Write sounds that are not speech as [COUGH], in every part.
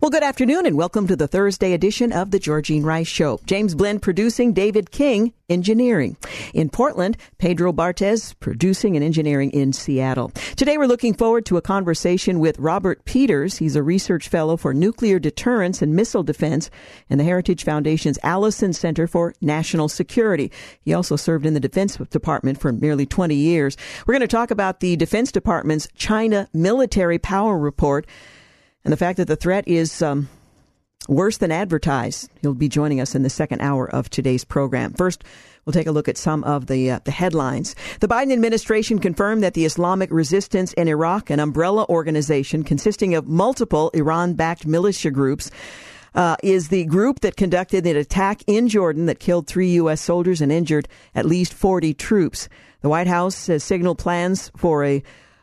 Well, good afternoon and welcome to the Thursday edition of the Georgene Rice Show. James Blend producing, David King engineering. In Portland, Pedro Bartez producing and engineering in Seattle. Today we're looking forward to a conversation with Robert Peters. He's a research fellow for nuclear deterrence and missile defense in the Heritage Foundation's Allison Center for National Security. He also served in the Defense Department for nearly 20 years. We're going to talk about the Defense Department's China Military Power Report and the fact that the threat is um, worse than advertised. He'll be joining us in the second hour of today's program. First, we'll take a look at some of the uh, the headlines. The Biden administration confirmed that the Islamic Resistance in Iraq, an umbrella organization consisting of multiple Iran-backed militia groups, uh, is the group that conducted an attack in Jordan that killed three U.S. soldiers and injured at least 40 troops. The White House has signaled plans for a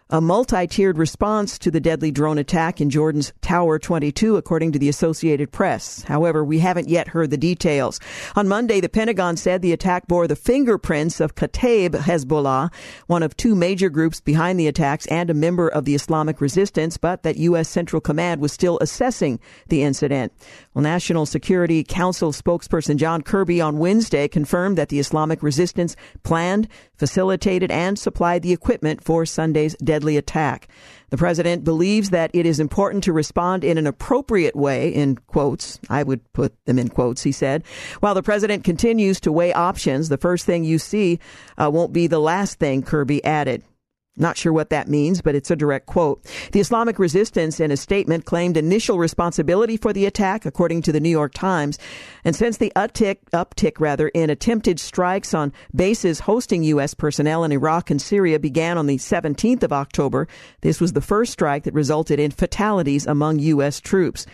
a multi-tiered response to the deadly drone attack in Jordan's Tower 22, according to the Associated Press. However, we haven't yet heard the details. On Monday, the Pentagon said the attack bore the fingerprints of Kataib Hezbollah, one of two major groups behind the attacks and a member of the Islamic resistance, but that U.S. Central Command was still assessing the incident. Well, National Security Council spokesperson John Kirby on Wednesday confirmed that the Islamic resistance planned, facilitated, and supplied the equipment for Sunday's deadly attack. The president believes that it is important to respond in an appropriate way, in quotes. I would put them in quotes, he said. While the president continues to weigh options, the first thing you see uh, won't be the last thing, Kirby added. Not sure what that means, but it's a direct quote. The Islamic resistance in a statement claimed initial responsibility for the attack, according to the New York Times. And since the uptick, uptick rather, in attempted strikes on bases hosting U.S. personnel in Iraq and Syria began on the 17th of October, this was the first strike that resulted in fatalities among U.S. troops.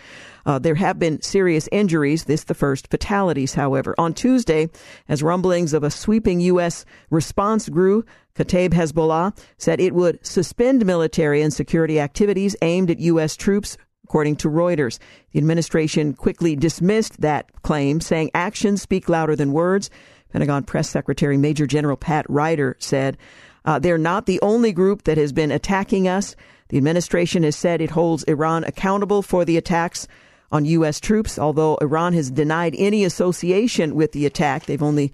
Uh, there have been serious injuries. This the first fatalities, however. On Tuesday, as rumblings of a sweeping U.S. response grew, Kataib Hezbollah said it would suspend military and security activities aimed at U.S. troops according to Reuters. The administration quickly dismissed that claim, saying actions speak louder than words. Pentagon Press Secretary Major General Pat Ryder said, uh, They're not the only group that has been attacking us. The administration has said it holds Iran accountable for the attacks on U.S. troops, although Iran has denied any association with the attack. They've only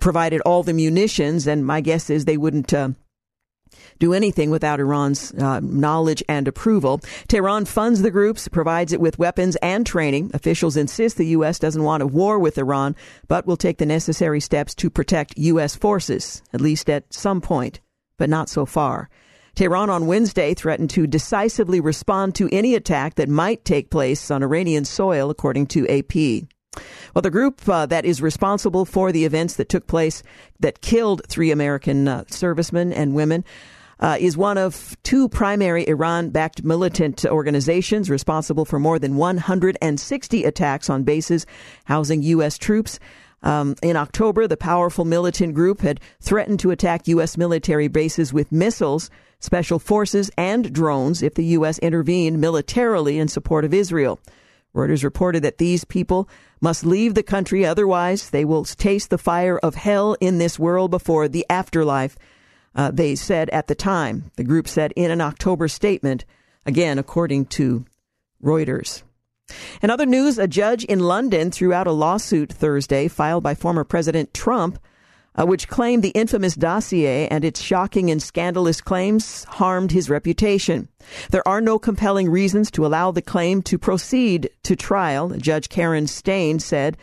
provided all the munitions, and my guess is they wouldn't. Uh, do anything without Iran's uh, knowledge and approval. Tehran funds the groups, provides it with weapons and training. Officials insist the U.S. doesn't want a war with Iran, but will take the necessary steps to protect U.S. forces, at least at some point, but not so far. Tehran on Wednesday threatened to decisively respond to any attack that might take place on Iranian soil, according to AP. Well, the group uh, that is responsible for the events that took place that killed three American uh, servicemen and women uh, is one of two primary Iran backed militant organizations responsible for more than 160 attacks on bases housing U.S. troops. Um, in October, the powerful militant group had threatened to attack U.S. military bases with missiles special forces, and drones if the U.S. intervened militarily in support of Israel. Reuters reported that these people must leave the country, otherwise, they will taste the fire of hell in this world before the afterlife, uh, they said at the time. The group said in an October statement, again, according to Reuters. In other news, a judge in London threw out a lawsuit Thursday filed by former President Trump uh, which claimed the infamous dossier and its shocking and scandalous claims harmed his reputation. There are no compelling reasons to allow the claim to proceed to trial, Judge Karen Steyn said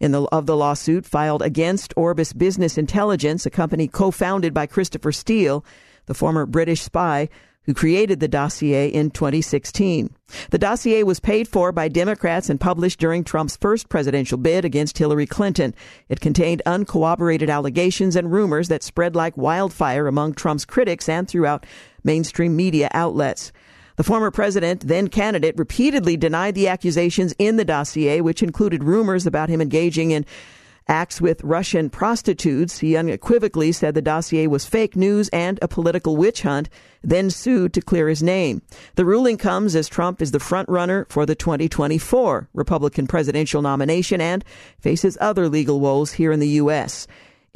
in the, of the lawsuit filed against Orbis Business Intelligence, a company co-founded by Christopher Steele, the former British spy who created the dossier in 2016. The dossier was paid for by Democrats and published during Trump's first presidential bid against Hillary Clinton. It contained uncorroborated allegations and rumors that spread like wildfire among Trump's critics and throughout mainstream media outlets. The former president, then candidate, repeatedly denied the accusations in the dossier, which included rumors about him engaging in acts with Russian prostitutes. He unequivocally said the dossier was fake news and a political witch hunt, then sued to clear his name. The ruling comes as Trump is the frontrunner for the 2024 Republican presidential nomination and faces other legal woes here in the U.S.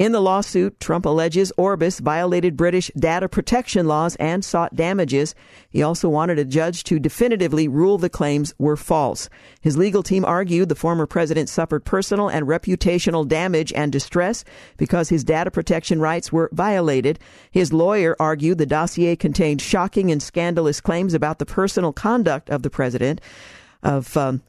In the lawsuit, Trump alleges Orbis violated British data protection laws and sought damages. He also wanted a judge to definitively rule the claims were false. His legal team argued the former president suffered personal and reputational damage and distress because his data protection rights were violated. His lawyer argued the dossier contained shocking and scandalous claims about the personal conduct of the president of um,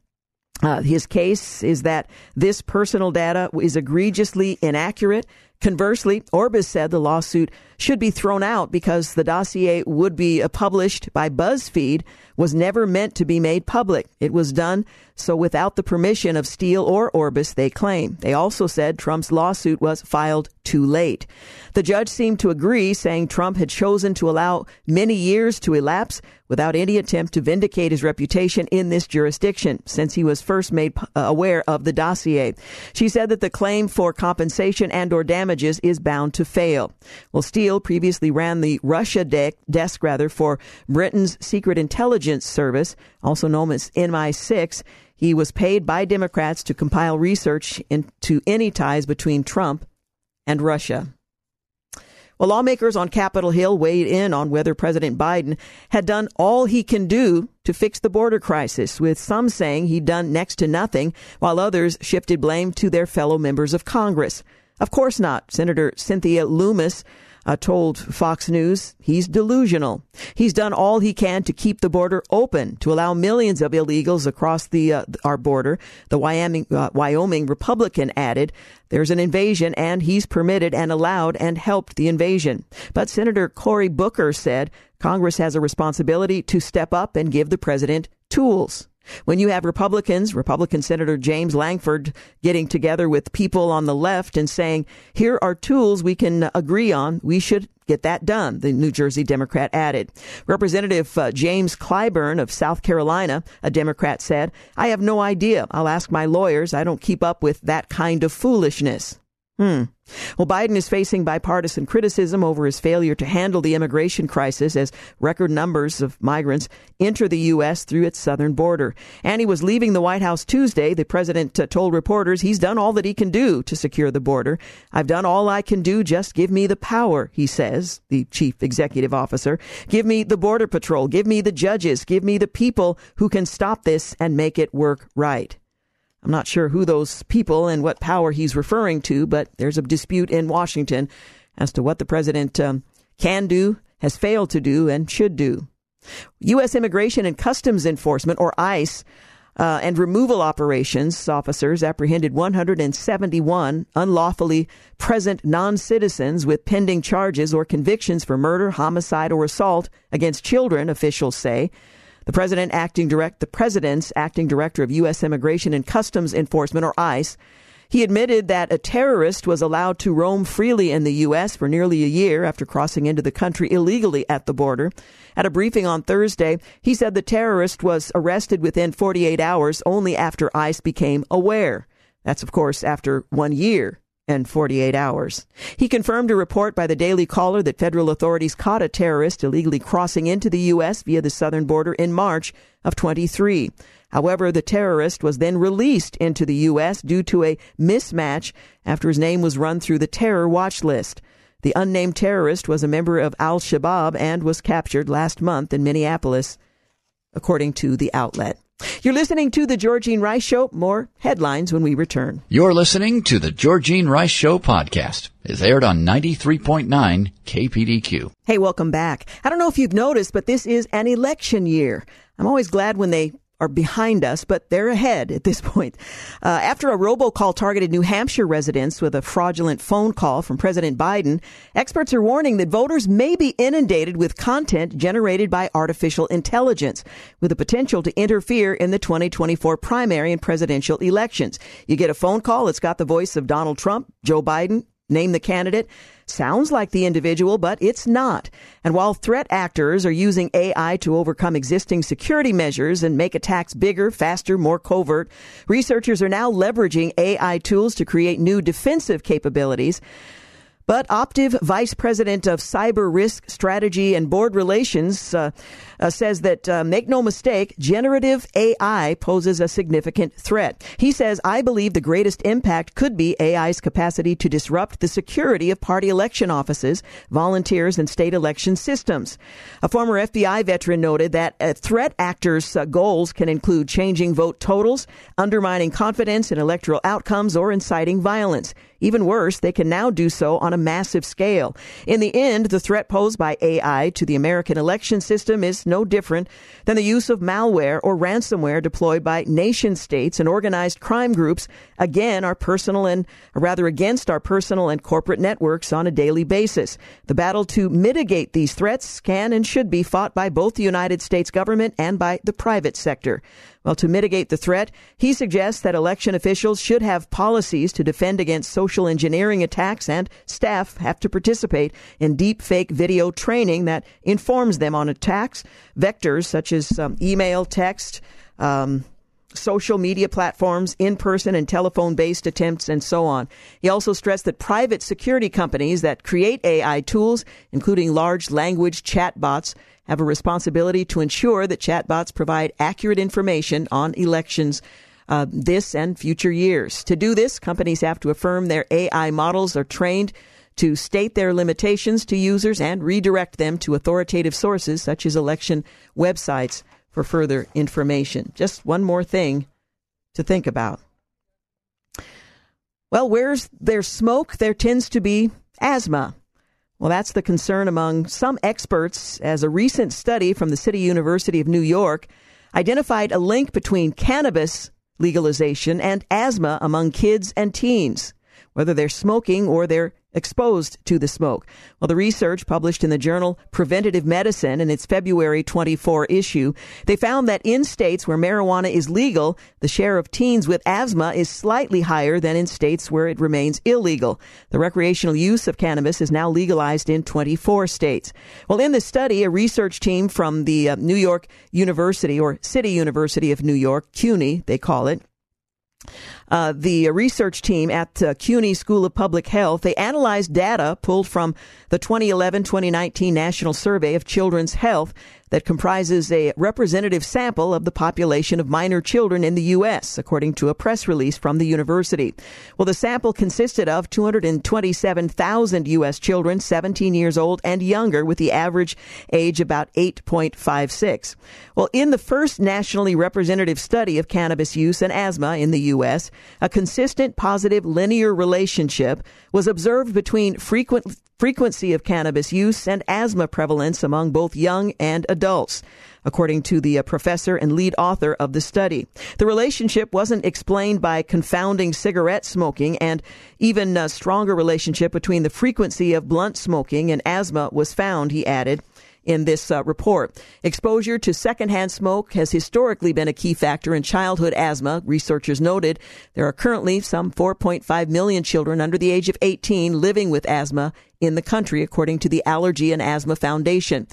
uh, his case is that this personal data is egregiously inaccurate. Conversely, Orbis said the lawsuit should be thrown out because the dossier would be published by BuzzFeed was never meant to be made public. It was done so without the permission of Steele or Orbis, they claim. They also said Trump's lawsuit was filed too late. The judge seemed to agree, saying Trump had chosen to allow many years to elapse without any attempt to vindicate his reputation in this jurisdiction since he was first made uh, aware of the dossier. She said that the claim for compensation and or damages is bound to fail. Well, Steele previously ran the Russia de- desk rather for Britain's Secret Intelligence Service, also known as MI6. He was paid by Democrats to compile research into any ties between Trump and Russia. Well, lawmakers on Capitol Hill weighed in on whether President Biden had done all he can do to fix the border crisis, with some saying he'd done next to nothing, while others shifted blame to their fellow members of Congress. Of course not. Senator Cynthia Lummis uh, told Fox News he's delusional. He's done all he can to keep the border open to allow millions of illegals across the uh, our border. The Wyoming, uh, Wyoming Republican added, "There's an invasion, and he's permitted and allowed and helped the invasion." But Senator Cory Booker said Congress has a responsibility to step up and give the president tools. When you have Republicans, Republican Senator James Lankford getting together with people on the left and saying, here are tools we can agree on, we should get that done, the New Jersey Democrat added. Representative uh, James Clyburn of South Carolina, a Democrat, said, I have no idea. I'll ask my lawyers. I don't keep up with that kind of foolishness. Hmm. Well, Biden is facing bipartisan criticism over his failure to handle the immigration crisis as record numbers of migrants enter the U.S. through its southern border. And he was leaving the White House Tuesday. The president uh, told reporters he's done all that he can do to secure the border. I've done all I can do. Just give me the power, he says, the chief executive officer. Give me the border patrol. Give me the judges. Give me the people who can stop this and make it work right. I'm not sure who those people and what power he's referring to, but there's a dispute in Washington as to what the president um, can do, has failed to do, and should do. U.S. Immigration and Customs Enforcement, or ICE, uh, and removal operations officers apprehended 171 unlawfully present non citizens with pending charges or convictions for murder, homicide, or assault against children, officials say. The president acting direct the president's acting director of US Immigration and Customs Enforcement or ICE he admitted that a terrorist was allowed to roam freely in the U.S. for nearly a year after crossing into the country illegally at the border. At a briefing on Thursday, he said the terrorist was arrested within 48 hours only after ICE became aware. That's, of course, after one year and 48 hours. He confirmed a report by the Daily Caller that federal authorities caught a terrorist illegally crossing into the U.S. via the southern border in March of 23. However, the terrorist was then released into the U.S. due to a mismatch after his name was run through the terror watch list. The unnamed terrorist was a member of Al Shabaab and was captured last month in Minneapolis, according to the outlet. You're listening to The Georgene Rice Show. More headlines when we return. You're listening to The Georgene Rice Show podcast. It's aired on 93.9 KPDQ. Hey, welcome back. I don't know if you've noticed, but this is an election year. I'm always glad when they are behind us, but they're ahead at this [LAUGHS] point. Uh, after a robocall targeted New Hampshire residents with a fraudulent phone call from President Biden, experts are warning that voters may be inundated with content generated by artificial intelligence, with the potential to interfere in the 2024 primary and presidential elections. You get a phone call, it's got the voice of Donald Trump, Joe Biden, name the candidate. Sounds like the individual, but it's not. And while threat actors are using AI to overcome existing security measures and make attacks bigger, faster, more covert, researchers are now leveraging AI tools to create new defensive capabilities. But Optiv Vice President of Cyber Risk Strategy and Board Relations uh, uh, says that, uh, make no mistake, generative AI poses a significant threat. He says, I believe the greatest impact could be AI's capacity to disrupt the security of party election offices, volunteers, and state election systems. A former FBI veteran noted that uh, threat actors' uh, goals can include changing vote totals, undermining confidence in electoral outcomes, or inciting violence. Even worse, they can now do so on a massive scale. In the end, the threat posed by AI to the American election system is no different than the use of malware or ransomware deployed by nation states and organized crime groups, again, our personal and rather against our personal and corporate networks on a daily basis. The battle to mitigate these threats can and should be fought by both the United States government and by the private sector. Well, to mitigate the threat, he suggests that election officials should have policies to defend against social engineering attacks and staff have to participate in deep fake video training that informs them on attacks, vectors such as um, email, text, um, social media platforms, in person and telephone based attempts, and so on. He also stressed that private security companies that create AI tools, including large language chatbots, have a responsibility to ensure that chatbots provide accurate information on elections. Uh, this and future years. To do this, companies have to affirm their AI models are trained to state their limitations to users and redirect them to authoritative sources such as election websites for further information. Just one more thing to think about. Well, where's there's smoke, there tends to be asthma. Well, that's the concern among some experts as a recent study from the City University of New York identified a link between cannabis legalization and asthma among kids and teens, whether they're smoking or they're exposed to the smoke. Well, the research published in the journal Preventative Medicine in its February 24 issue, they found that in states where marijuana is legal, the share of teens with asthma is slightly higher than in states where it remains illegal. The recreational use of cannabis is now legalized in 24 states. Well, in the study, a research team from the uh, New York University or City University of New York, CUNY, they call it, uh, the research team at uh, CUNY School of Public Health, they analyzed data pulled from the 2011-2019 National Survey of Children's Health that comprises a representative sample of the population of minor children in the U.S., according to a press release from the university. Well, the sample consisted of 227,000 U.S. children 17 years old and younger, with the average age about 8.56. Well, in the first nationally representative study of cannabis use and asthma in the U.S., a consistent positive linear relationship was observed between frequent frequency of cannabis use and asthma prevalence among both young and adults, according to the uh, professor and lead author of the study. The relationship wasn't explained by confounding cigarette smoking, and even a stronger relationship between the frequency of blunt smoking and asthma was found, he added in this uh, report. Exposure to secondhand smoke has historically been a key factor in childhood asthma. Researchers noted there are currently some 4.5 million children under the age of 18 living with asthma in the country, according to the Allergy and Asthma Foundation.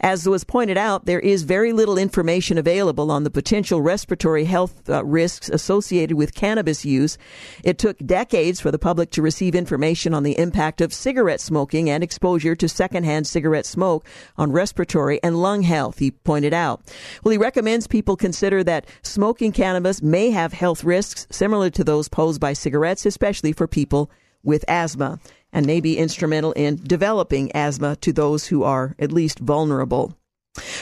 As was pointed out, there is very little information available on the potential respiratory health uh, risks associated with cannabis use. It took decades for the public to receive information on the impact of cigarette smoking and exposure to secondhand cigarette smoke on respiratory and lung health, he pointed out. Well, he recommends people consider that smoking cannabis may have health risks similar to those posed by cigarettes, especially for people with asthma and may be instrumental in developing asthma to those who are at least vulnerable.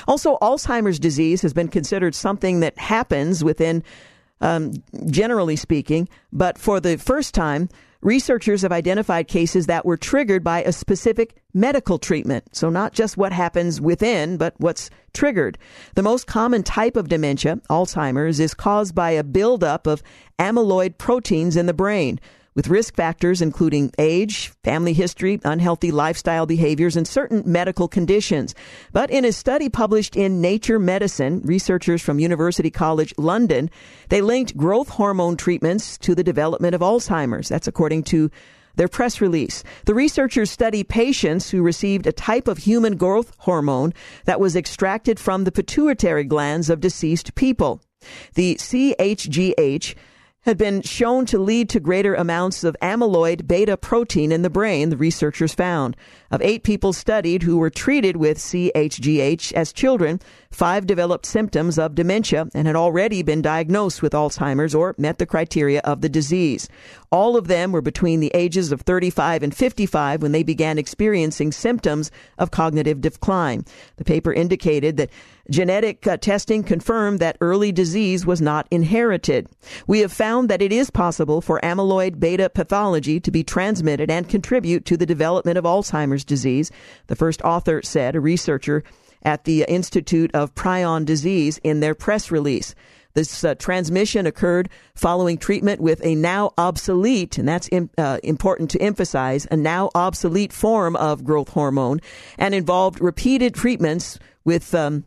Also, Alzheimer's disease has been considered something that happens within, um, generally speaking, but for the first time, researchers have identified cases that were triggered by a specific medical treatment. So not just what happens within, but what's triggered. The most common type of dementia, Alzheimer's, is caused by a buildup of amyloid proteins in the brain with risk factors including age, family history, unhealthy lifestyle behaviors, and certain medical conditions. But in a study published in Nature Medicine, researchers from University College London, they linked growth hormone treatments to the development of Alzheimer's. That's according to their press release. The researchers study patients who received a type of human growth hormone that was extracted from the pituitary glands of deceased people. The CHGH had been shown to lead to greater amounts of amyloid beta protein in the brain, the researchers found. Of eight people studied who were treated with CHGH as children, five developed symptoms of dementia and had already been diagnosed with Alzheimer's or met the criteria of the disease. All of them were between the ages of 35 and 55 when they began experiencing symptoms of cognitive decline. The paper indicated that Genetic uh, testing confirmed that early disease was not inherited. We have found that it is possible for amyloid beta pathology to be transmitted and contribute to the development of Alzheimer's disease, the first author said, a researcher at the Institute of Prion Disease, in their press release. This uh, transmission occurred following treatment with a now obsolete, and that's in, uh, important to emphasize, a now obsolete form of growth hormone, and involved repeated treatments with um,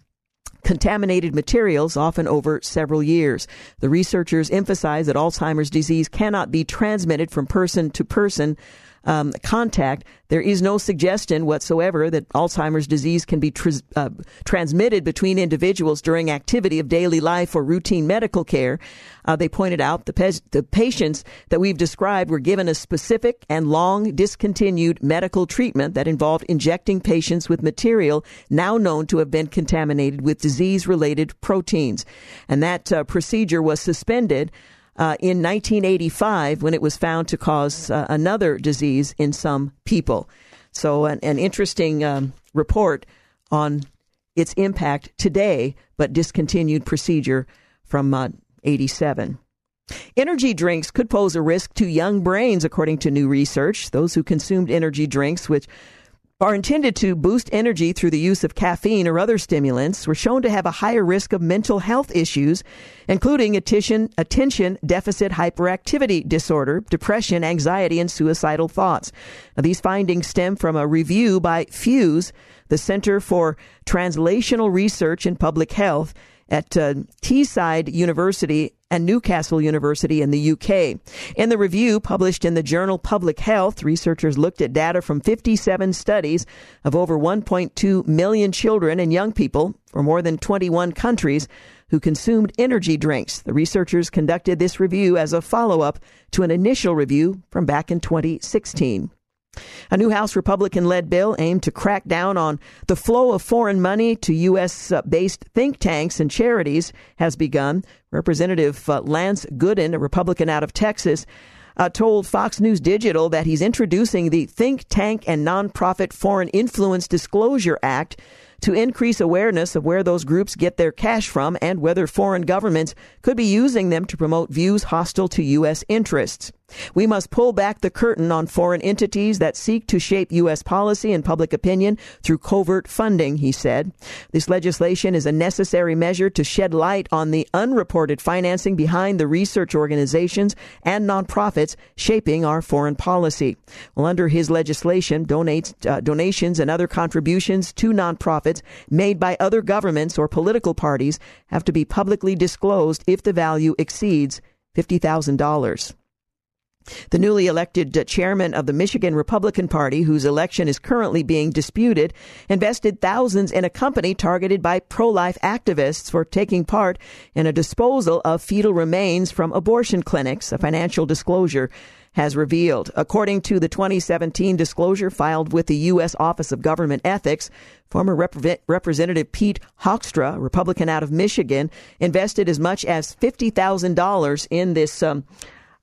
contaminated materials, often over several years. The researchers emphasize that Alzheimer's disease cannot be transmitted from person to person um, contact, there is no suggestion whatsoever that Alzheimer's disease can be tr- uh, transmitted between individuals during activity of daily life or routine medical care. Uh, they pointed out the, pe- the patients that we've described were given a specific and long discontinued medical treatment that involved injecting patients with material now known to have been contaminated with disease related proteins. And that uh, procedure was suspended uh, in 1985 when it was found to cause uh, another disease in some people. So, an, an interesting um, report on its impact today, but discontinued procedure from uh, 87. Energy drinks could pose a risk to young brains, according to new research. Those who consumed energy drinks, which are intended to boost energy through the use of caffeine or other stimulants were shown to have a higher risk of mental health issues, including attention, attention deficit hyperactivity disorder, depression, anxiety, and suicidal thoughts. Now, these findings stem from a review by FUSE, the Center for Translational Research in Public Health, at uh, Teesside University and Newcastle University in the UK. In the review published in the journal Public Health, researchers looked at data from 57 studies of over 1.2 million children and young people from more than 21 countries who consumed energy drinks. The researchers conducted this review as a follow up to an initial review from back in 2016. A new House Republican led bill aimed to crack down on the flow of foreign money to U.S. based think tanks and charities has begun. Representative uh, Lance Gooden, a Republican out of Texas, uh, told Fox News Digital that he's introducing the Think Tank and Nonprofit Foreign Influence Disclosure Act to increase awareness of where those groups get their cash from and whether foreign governments could be using them to promote views hostile to U.S. interests. We must pull back the curtain on foreign entities that seek to shape U.S. policy and public opinion through covert funding, he said. This legislation is a necessary measure to shed light on the unreported financing behind the research organizations and nonprofits shaping our foreign policy. Well, under his legislation, donates, uh, donations and other contributions to nonprofits made by other governments or political parties have to be publicly disclosed if the value exceeds $50,000. The newly elected chairman of the Michigan Republican Party, whose election is currently being disputed, invested thousands in a company targeted by pro life activists for taking part in a disposal of fetal remains from abortion clinics, a financial disclosure has revealed. According to the 2017 disclosure filed with the U.S. Office of Government Ethics, former Rep- Representative Pete Hoekstra, Republican out of Michigan, invested as much as $50,000 in this um,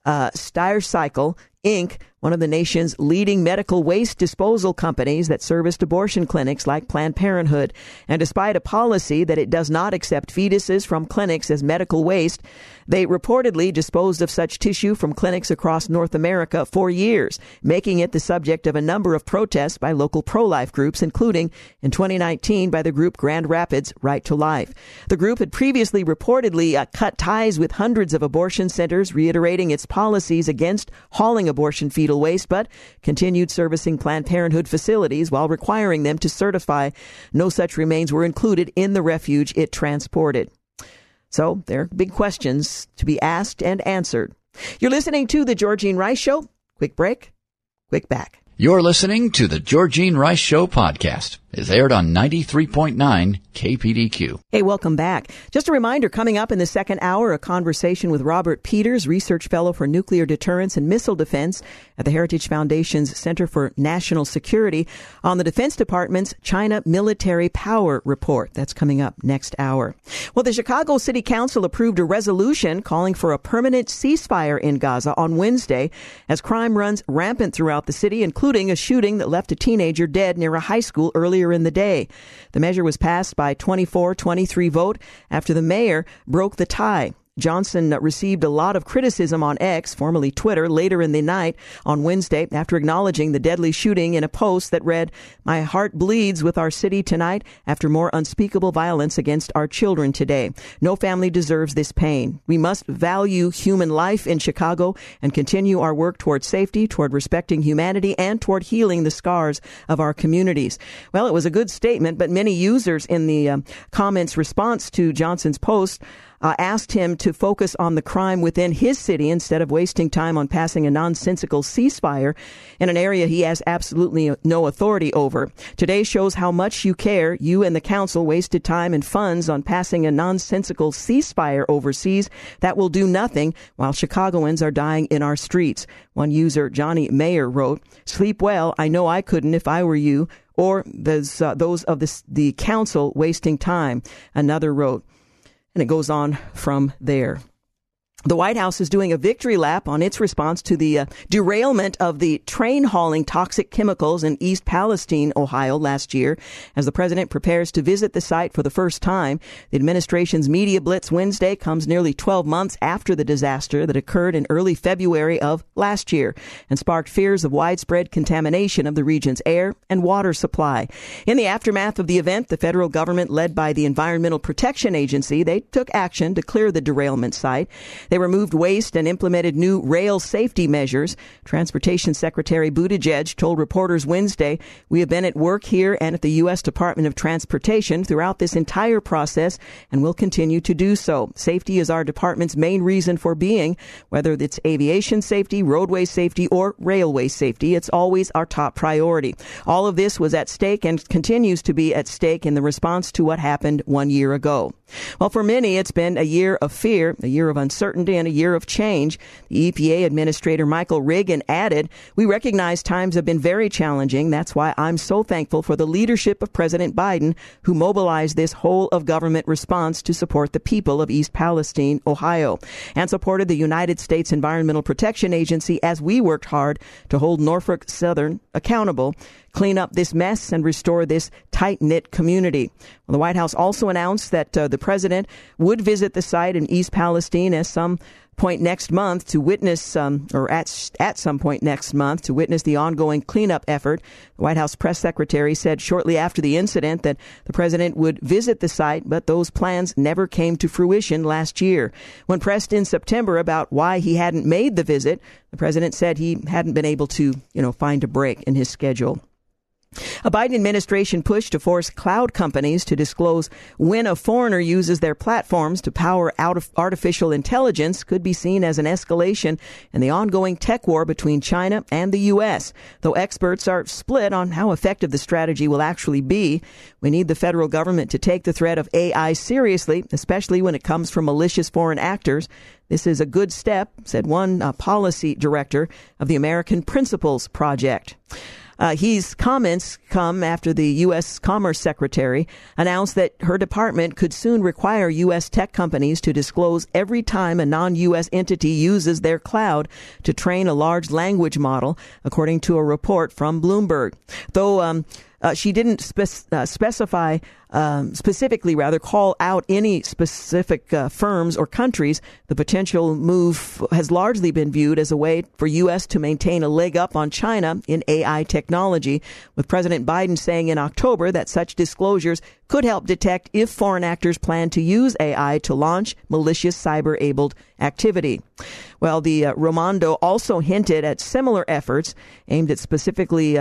uh, Stericycle Inc., one of the nation's leading medical waste disposal companies that serviced abortion clinics like Planned Parenthood. And despite a policy that it does not accept fetuses from clinics as medical waste, they reportedly disposed of such tissue from clinics across North America for years, making it the subject of a number of protests by local pro-life groups, including in 2019 by the group Grand Rapids Right to Life. The group had previously reportedly uh, cut ties with hundreds of abortion centers, reiterating its policies against hauling abortion fetal waste, but continued servicing Planned Parenthood facilities while requiring them to certify no such remains were included in the refuge it transported. So there are big questions to be asked and answered. You're listening to The Georgene Rice Show. Quick break, quick back. You're listening to The Georgene Rice Show podcast is aired on 93.9 KPDQ. Hey, welcome back. Just a reminder coming up in the second hour, a conversation with Robert Peters, Research Fellow for Nuclear Deterrence and Missile Defense at the Heritage Foundation's Center for National Security on the Defense Department's China Military Power Report. That's coming up next hour. Well, the Chicago City Council approved a resolution calling for a permanent ceasefire in Gaza on Wednesday as crime runs rampant throughout the city, including a shooting that left a teenager dead near a high school earlier earlier in the day. The measure was passed by 24 23 vote after the mayor broke the tie. Johnson received a lot of criticism on X, formerly Twitter, later in the night on Wednesday after acknowledging the deadly shooting in a post that read, My heart bleeds with our city tonight after more unspeakable violence against our children today. No family deserves this pain. We must value human life in Chicago and continue our work toward safety, toward respecting humanity, and toward healing the scars of our communities. Well, it was a good statement, but many users in the uh, comments response to Johnson's post uh, asked him to focus on the crime within his city instead of wasting time on passing a nonsensical ceasefire in an area he has absolutely no authority over. Today shows how much you care. You and the council wasted time and funds on passing a nonsensical ceasefire overseas that will do nothing while Chicagoans are dying in our streets. One user, Johnny Mayer, wrote, Sleep well. I know I couldn't if I were you or those, uh, those of the, the council wasting time. Another wrote, and it goes on from there. The White House is doing a victory lap on its response to the uh, derailment of the train hauling toxic chemicals in East Palestine, Ohio last year. As the president prepares to visit the site for the first time, the administration's media blitz Wednesday comes nearly 12 months after the disaster that occurred in early February of last year and sparked fears of widespread contamination of the region's air and water supply. In the aftermath of the event, the federal government led by the Environmental Protection Agency, they took action to clear the derailment site. They removed waste and implemented new rail safety measures. Transportation Secretary Buttigieg told reporters Wednesday, We have been at work here and at the U.S. Department of Transportation throughout this entire process and will continue to do so. Safety is our department's main reason for being, whether it's aviation safety, roadway safety, or railway safety. It's always our top priority. All of this was at stake and continues to be at stake in the response to what happened one year ago. Well, for many, it's been a year of fear, a year of uncertainty, and a year of change. The EPA Administrator Michael Regan added, We recognize times have been very challenging. That's why I'm so thankful for the leadership of President Biden, who mobilized this whole of government response to support the people of East Palestine, Ohio, and supported the United States Environmental Protection Agency as we worked hard to hold Norfolk Southern accountable clean up this mess and restore this tight knit community. Well, the White House also announced that uh, the president would visit the site in East Palestine as some point next month to witness, um, or at at some point next month to witness the ongoing cleanup effort. The White House press secretary said shortly after the incident that the president would visit the site, but those plans never came to fruition last year. When pressed in September about why he hadn't made the visit, the president said he hadn't been able to, you know, find a break in his schedule. A Biden administration push to force cloud companies to disclose when a foreigner uses their platforms to power out of artificial intelligence could be seen as an escalation in the ongoing tech war between China and the U.S. Though experts are split on how effective the strategy will actually be, we need the federal government to take the threat of AI seriously, especially when it comes from malicious foreign actors. This is a good step, said one uh, policy director of the American Principles Project. Uh, his comments come after the U.S. Commerce Secretary announced that her department could soon require U.S. tech companies to disclose every time a non-U.S. entity uses their cloud to train a large language model, according to a report from Bloomberg. Though um, uh, she didn't spe- uh, specify um, specifically, rather call out any specific uh, firms or countries. The potential move has largely been viewed as a way for U.S. to maintain a leg up on China in AI technology, with President Biden saying in October that such disclosures could help detect if foreign actors plan to use AI to launch malicious cyber-abled activity. Well, the uh, Raimondo also hinted at similar efforts aimed at specifically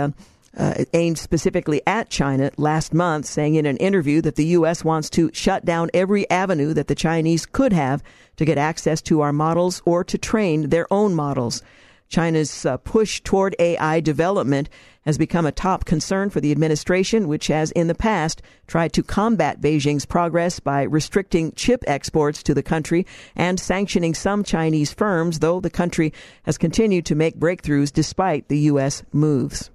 uh, aimed specifically at China last month, saying in an interview that the U.S. wants to shut down every avenue that the Chinese could have to get access to our models or to train their own models. China's uh, push toward AI development has become a top concern for the administration, which has in the past tried to combat Beijing's progress by restricting chip exports to the country and sanctioning some Chinese firms, though the country has continued to make breakthroughs despite the U.S. moves.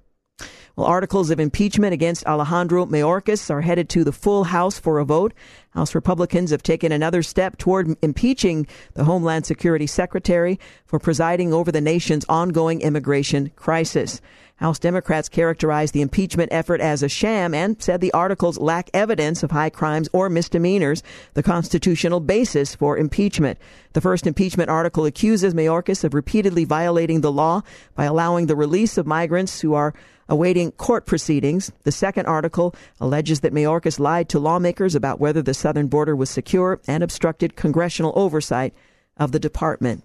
Well, articles of impeachment against Alejandro Mayorkas are headed to the full House for a vote. House Republicans have taken another step toward impeaching the Homeland Security Secretary for presiding over the nation's ongoing immigration crisis. House Democrats characterized the impeachment effort as a sham and said the articles lack evidence of high crimes or misdemeanors, the constitutional basis for impeachment. The first impeachment article accuses Mayorkas of repeatedly violating the law by allowing the release of migrants who are awaiting court proceedings. The second article alleges that Mayorkas lied to lawmakers about whether the southern border was secure and obstructed congressional oversight of the department.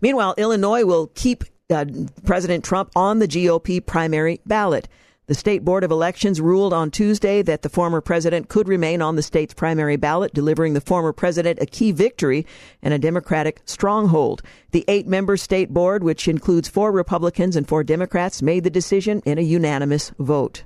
Meanwhile, Illinois will keep uh, President Trump on the GOP primary ballot. The State Board of Elections ruled on Tuesday that the former president could remain on the state's primary ballot, delivering the former president a key victory in a Democratic stronghold. The eight member state board, which includes four Republicans and four Democrats, made the decision in a unanimous vote.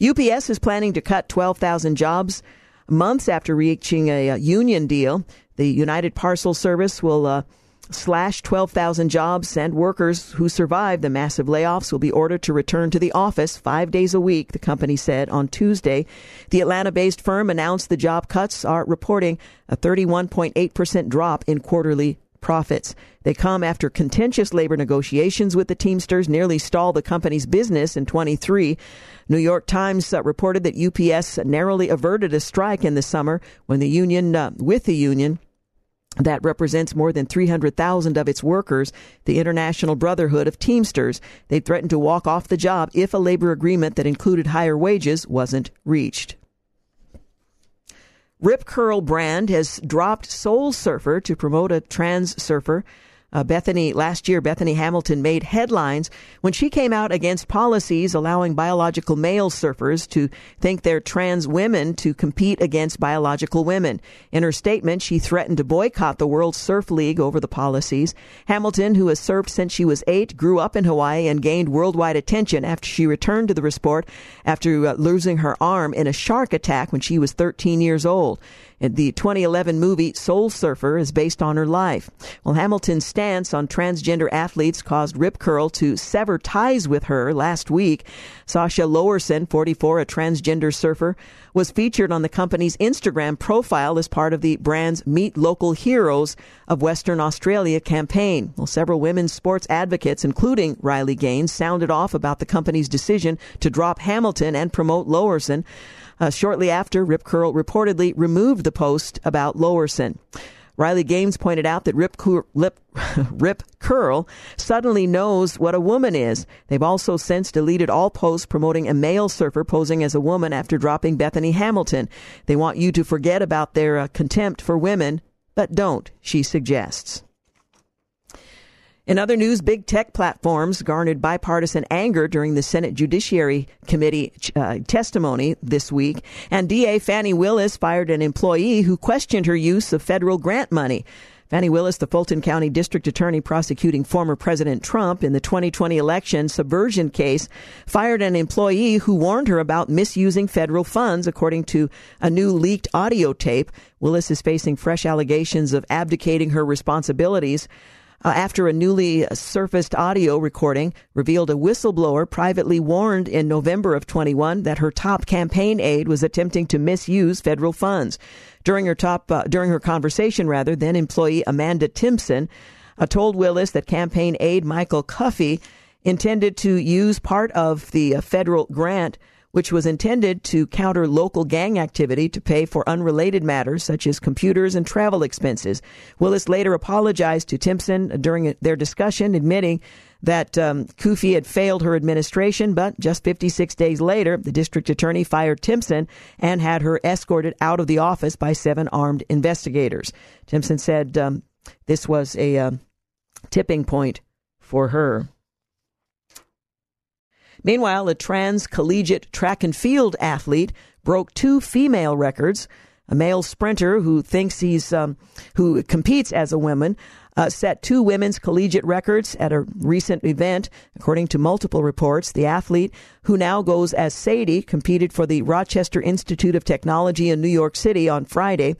UPS is planning to cut 12,000 jobs months after reaching a, a union deal. The United Parcel Service will uh, slash 12,000 jobs and workers who survived the massive layoffs will be ordered to return to the office five days a week, the company said on Tuesday. The Atlanta based firm announced the job cuts are reporting a 31.8% drop in quarterly profits. They come after contentious labor negotiations with the Teamsters nearly stalled the company's business in 23. New York Times uh, reported that UPS narrowly averted a strike in the summer when the union, uh, with the union, that represents more than 300,000 of its workers, the International Brotherhood of Teamsters. They threatened to walk off the job if a labor agreement that included higher wages wasn't reached. Rip Curl brand has dropped Soul Surfer to promote a trans surfer uh, Bethany, last year, Bethany Hamilton made headlines when she came out against policies allowing biological male surfers to think they're trans women to compete against biological women. In her statement, she threatened to boycott the World Surf League over the policies. Hamilton, who has surfed since she was eight, grew up in Hawaii and gained worldwide attention after she returned to the sport after uh, losing her arm in a shark attack when she was 13 years old. Uh, the 2011 movie Soul Surfer is based on her life. Well, Hamilton's stance on transgender athletes caused Rip Curl to sever ties with her last week. Sasha Lowerson, 44, a transgender surfer, was featured on the company's Instagram profile as part of the brand's Meet Local Heroes of Western Australia campaign. Well, several women's sports advocates, including Riley Gaines, sounded off about the company's decision to drop Hamilton and promote Lowerson. Uh, shortly after, Rip Curl reportedly removed the post about Lowerson. Riley Gaines pointed out that Rip, Cur- Lip, [LAUGHS] Rip Curl suddenly knows what a woman is. They've also since deleted all posts promoting a male surfer posing as a woman after dropping Bethany Hamilton. They want you to forget about their uh, contempt for women, but don't, she suggests. In other news, big tech platforms garnered bipartisan anger during the Senate Judiciary Committee uh, testimony this week, and DA Fani Willis fired an employee who questioned her use of federal grant money. Fani Willis, the Fulton County District Attorney prosecuting former President Trump in the 2020 election subversion case, fired an employee who warned her about misusing federal funds, according to a new leaked audio tape. Willis is facing fresh allegations of abdicating her responsibilities uh, after a newly surfaced audio recording revealed a whistleblower privately warned in November of 21 that her top campaign aide was attempting to misuse federal funds. During her top uh, during her conversation, rather, then employee Amanda Timpson uh, told Willis that campaign aide Michael Cuffee intended to use part of the uh, federal grant which was intended to counter local gang activity to pay for unrelated matters such as computers and travel expenses. Willis later apologized to Timpson during their discussion, admitting that um, Cuffee had failed her administration, but just 56 days later, the district attorney fired Timpson and had her escorted out of the office by seven armed investigators. Timpson said um, this was a uh, tipping point for her. Meanwhile, a trans collegiate track and field athlete broke two female records. A male sprinter who thinks he's um, who competes as a woman uh, set two women's collegiate records at a recent event. According to multiple reports, the athlete, who now goes as Sadie, competed for the Rochester Institute of Technology in New York City on Friday.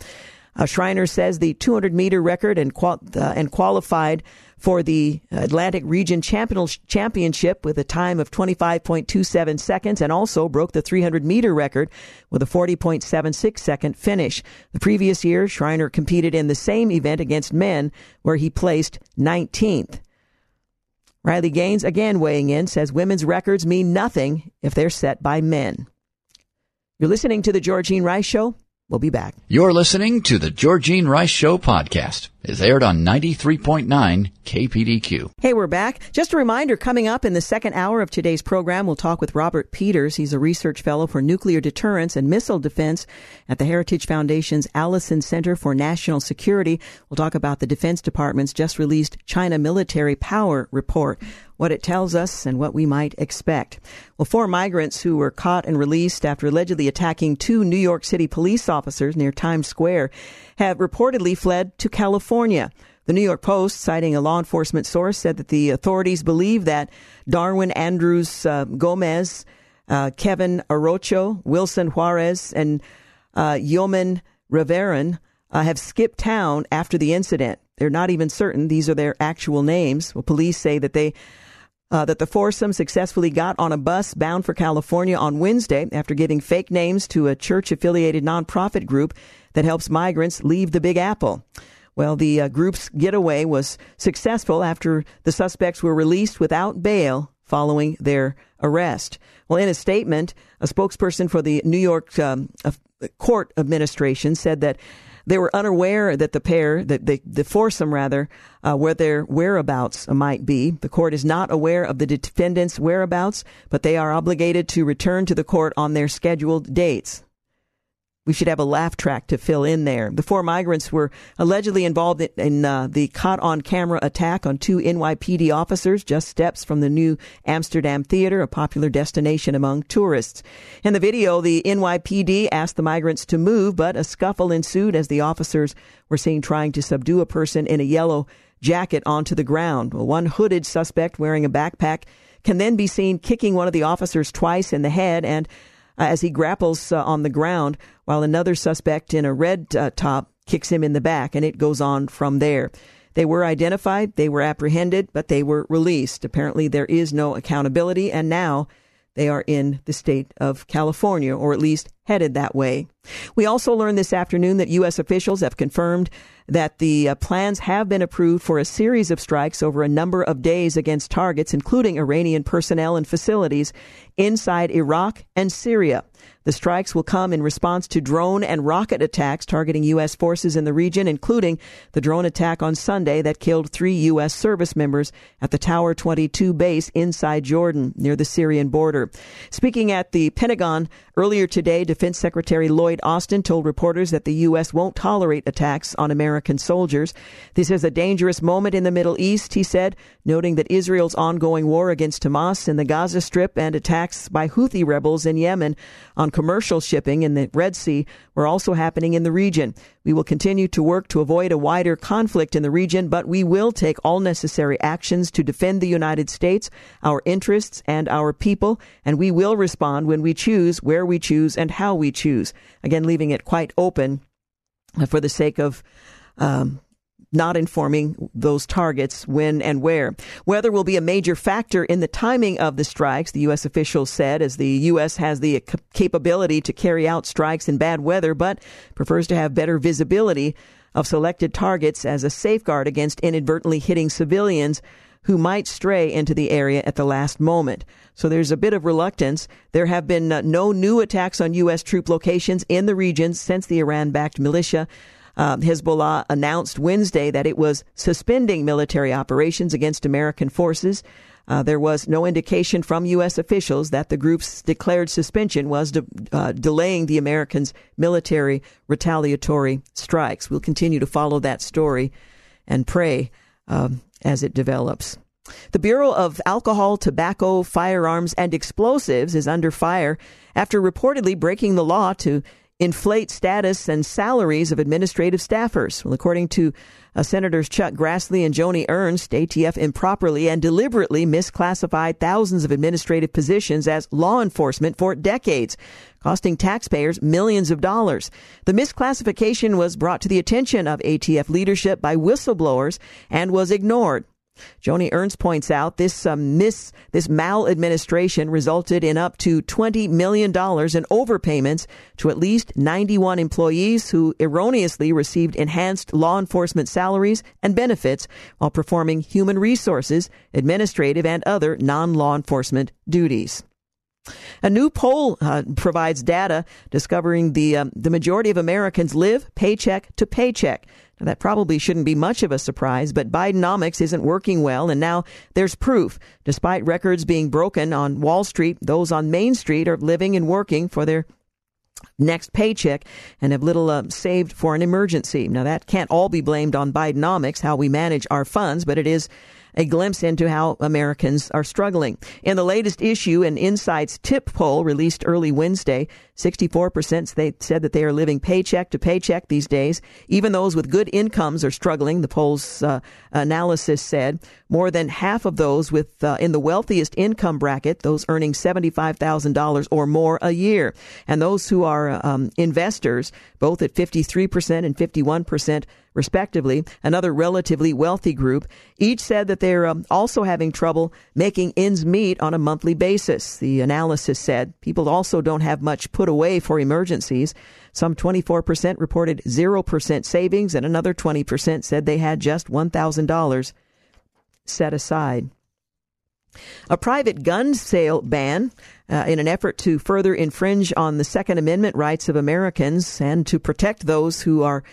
Uh, Schreiner says the 200 meter record and, qual- uh, and qualified for the Atlantic Region Championship with a time of 25.27 seconds and also broke the 300 meter record with a 40.76 second finish. The previous year, Schreiner competed in the same event against men where he placed 19th. Riley Gaines, again weighing in, says women's records mean nothing if they're set by men. You're listening to The Georgene Rice Show. We'll be back. You're listening to the Georgene Rice Show podcast. It's aired on 93.9 KPDQ. Hey, we're back. Just a reminder, coming up in the second hour of today's program, we'll talk with Robert Peters. He's a research fellow for nuclear deterrence and missile defense at the Heritage Foundation's Allison Center for National Security. We'll talk about the Defense Department's just released China Military Power Report what it tells us and what we might expect. Well, four migrants who were caught and released after allegedly attacking two New York City police officers near Times Square have reportedly fled to California. The New York Post, citing a law enforcement source, said that the authorities believe that Darwin Andrews uh, Gomez, uh, Kevin Arocho, Wilson Juarez, and uh, Yeoman Riveron uh, have skipped town after the incident. They're not even certain these are their actual names. Well, police say that they uh, that the foursome successfully got on a bus bound for California on Wednesday after giving fake names to a church affiliated nonprofit group that helps migrants leave the Big Apple. Well, the uh, group's getaway was successful after the suspects were released without bail following their arrest. Well, in a statement, a spokesperson for the New York um, Court Administration said that they were unaware that the pair, that the, the foursome rather, uh, where their whereabouts might be. The court is not aware of the defendants' whereabouts, but they are obligated to return to the court on their scheduled dates. We should have a laugh track to fill in there. The four migrants were allegedly involved in, uh, the caught on camera attack on two NYPD officers just steps from the new Amsterdam Theater, a popular destination among tourists. In the video, the NYPD asked the migrants to move, but a scuffle ensued as the officers were seen trying to subdue a person in a yellow jacket onto the ground. One hooded suspect wearing a backpack can then be seen kicking one of the officers twice in the head and uh, as he grapples uh, on the ground, while another suspect in a red uh, top kicks him in the back, and it goes on from there. They were identified, they were apprehended, but they were released. Apparently, there is no accountability, and now they are in the state of California, or at least headed that way. We also learned this afternoon that U.S. officials have confirmed that the uh, plans have been approved for a series of strikes over a number of days against targets, including Iranian personnel and facilities inside Iraq and Syria. The strikes will come in response to drone and rocket attacks targeting U.S. forces in the region, including the drone attack on Sunday that killed three U.S. service members at the Tower 22 base inside Jordan near the Syrian border. Speaking at the Pentagon earlier today, Defense Secretary Lloyd Austin told reporters that the U.S. won't tolerate attacks on American soldiers. This is a dangerous moment in the Middle East, he said, noting that Israel's ongoing war against Hamas in the Gaza Strip and attacks by Houthi rebels in Yemen on commercial shipping in the Red Sea were also happening in the region. We will continue to work to avoid a wider conflict in the region, but we will take all necessary actions to defend the United States, our interests, and our people, and we will respond when we choose, where we choose, and how we choose. Again, leaving it quite open for the sake of um, not informing those targets when and where. Weather will be a major factor in the timing of the strikes, the U.S. officials said, as the U.S. has the capability to carry out strikes in bad weather, but prefers to have better visibility of selected targets as a safeguard against inadvertently hitting civilians who might stray into the area at the last moment. So there's a bit of reluctance. There have been uh, no new attacks on U.S. troop locations in the region since the Iran backed militia uh, Hezbollah announced Wednesday that it was suspending military operations against American forces. Uh, there was no indication from U.S. officials that the group's declared suspension was de- uh, delaying the Americans' military retaliatory strikes. We'll continue to follow that story and pray um, as it develops. The Bureau of Alcohol, Tobacco, Firearms, and Explosives is under fire after reportedly breaking the law to inflate status and salaries of administrative staffers. Well, according to uh, Senators Chuck Grassley and Joni Ernst, ATF improperly and deliberately misclassified thousands of administrative positions as law enforcement for decades, costing taxpayers millions of dollars. The misclassification was brought to the attention of ATF leadership by whistleblowers and was ignored. Joni Ernst points out this uh, mis this maladministration resulted in up to $20 million in overpayments to at least 91 employees who erroneously received enhanced law enforcement salaries and benefits while performing human resources, administrative, and other non-law enforcement duties. A new poll uh, provides data discovering the um, the majority of Americans live paycheck to paycheck. Now, that probably shouldn't be much of a surprise, but Bidenomics isn't working well, and now there's proof. Despite records being broken on Wall Street, those on Main Street are living and working for their next paycheck and have little uh, saved for an emergency. Now, that can't all be blamed on Bidenomics, how we manage our funds, but it is a glimpse into how Americans are struggling. In the latest issue, an Insights TIPP poll released early Wednesday, 64% they said that they are living paycheck to paycheck these days. Even those with good incomes are struggling, the poll's uh, analysis said. More than half of those with uh, in the wealthiest income bracket, those earning $75,000 or more a year. And those who are um, investors, both at 53% and 51%, respectively, another relatively wealthy group, each said that they're um, also having trouble making ends meet on a monthly basis. The analysis said people also don't have much put away for emergencies. Some 24% reported 0% savings, and another 20% said they had just $1,000 set aside. A private gun sale ban uh, in an effort to further infringe on the Second Amendment rights of Americans and to protect those who are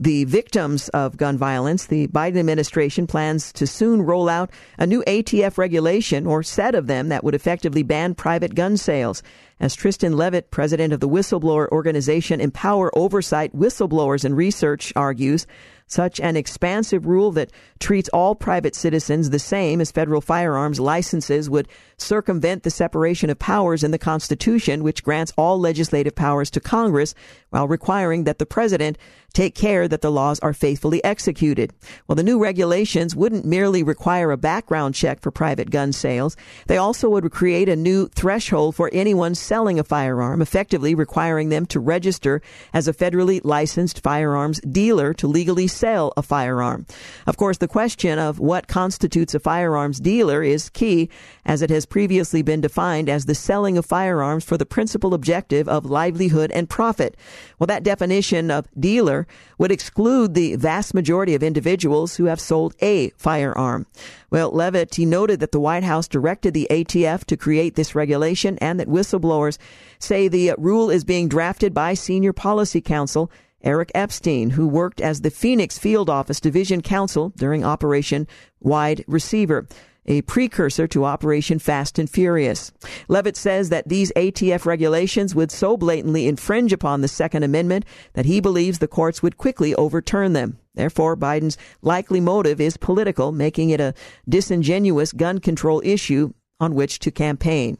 the victims of gun violence, the Biden administration plans to soon roll out a new ATF regulation or set of them that would effectively ban private gun sales. As Tristan Leavitt, president of the whistleblower organization Empower Oversight Whistleblowers and Research, argues, such an expansive rule that treats all private citizens the same as federal firearms licenses would circumvent the separation of powers in the Constitution, which grants all legislative powers to Congress while requiring that the president take care that the laws are faithfully executed. Well, the new regulations wouldn't merely require a background check for private gun sales. They also would create a new threshold for anyone selling a firearm, effectively requiring them to register as a federally licensed firearms dealer to legally sell a firearm. Of course, the question of what constitutes a firearms dealer is key, as it has previously been defined as the selling of firearms for the principal objective of livelihood and profit. Well, that definition of dealer would exclude the vast majority of individuals who have sold a firearm. Well, Leavitt, he noted that the White House directed the ATF to create this regulation and that whistleblowers say the rule is being drafted by senior policy counsel Eric Epstein, who worked as the Phoenix Field Office Division Counsel during Operation Wide Receiver a precursor to Operation Fast and Furious. Leavitt says that these ATF regulations would so blatantly infringe upon the Second Amendment that he believes the courts would quickly overturn them. Therefore, Biden's likely motive is political, making it a disingenuous gun control issue on which to campaign.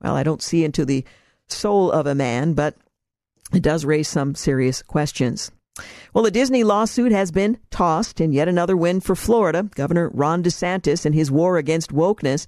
Well, I don't see into the soul of a man, but it does raise some serious questions. Well, the Disney lawsuit has been tossed, and yet another win for Florida. Governor Ron DeSantis and his war against wokeness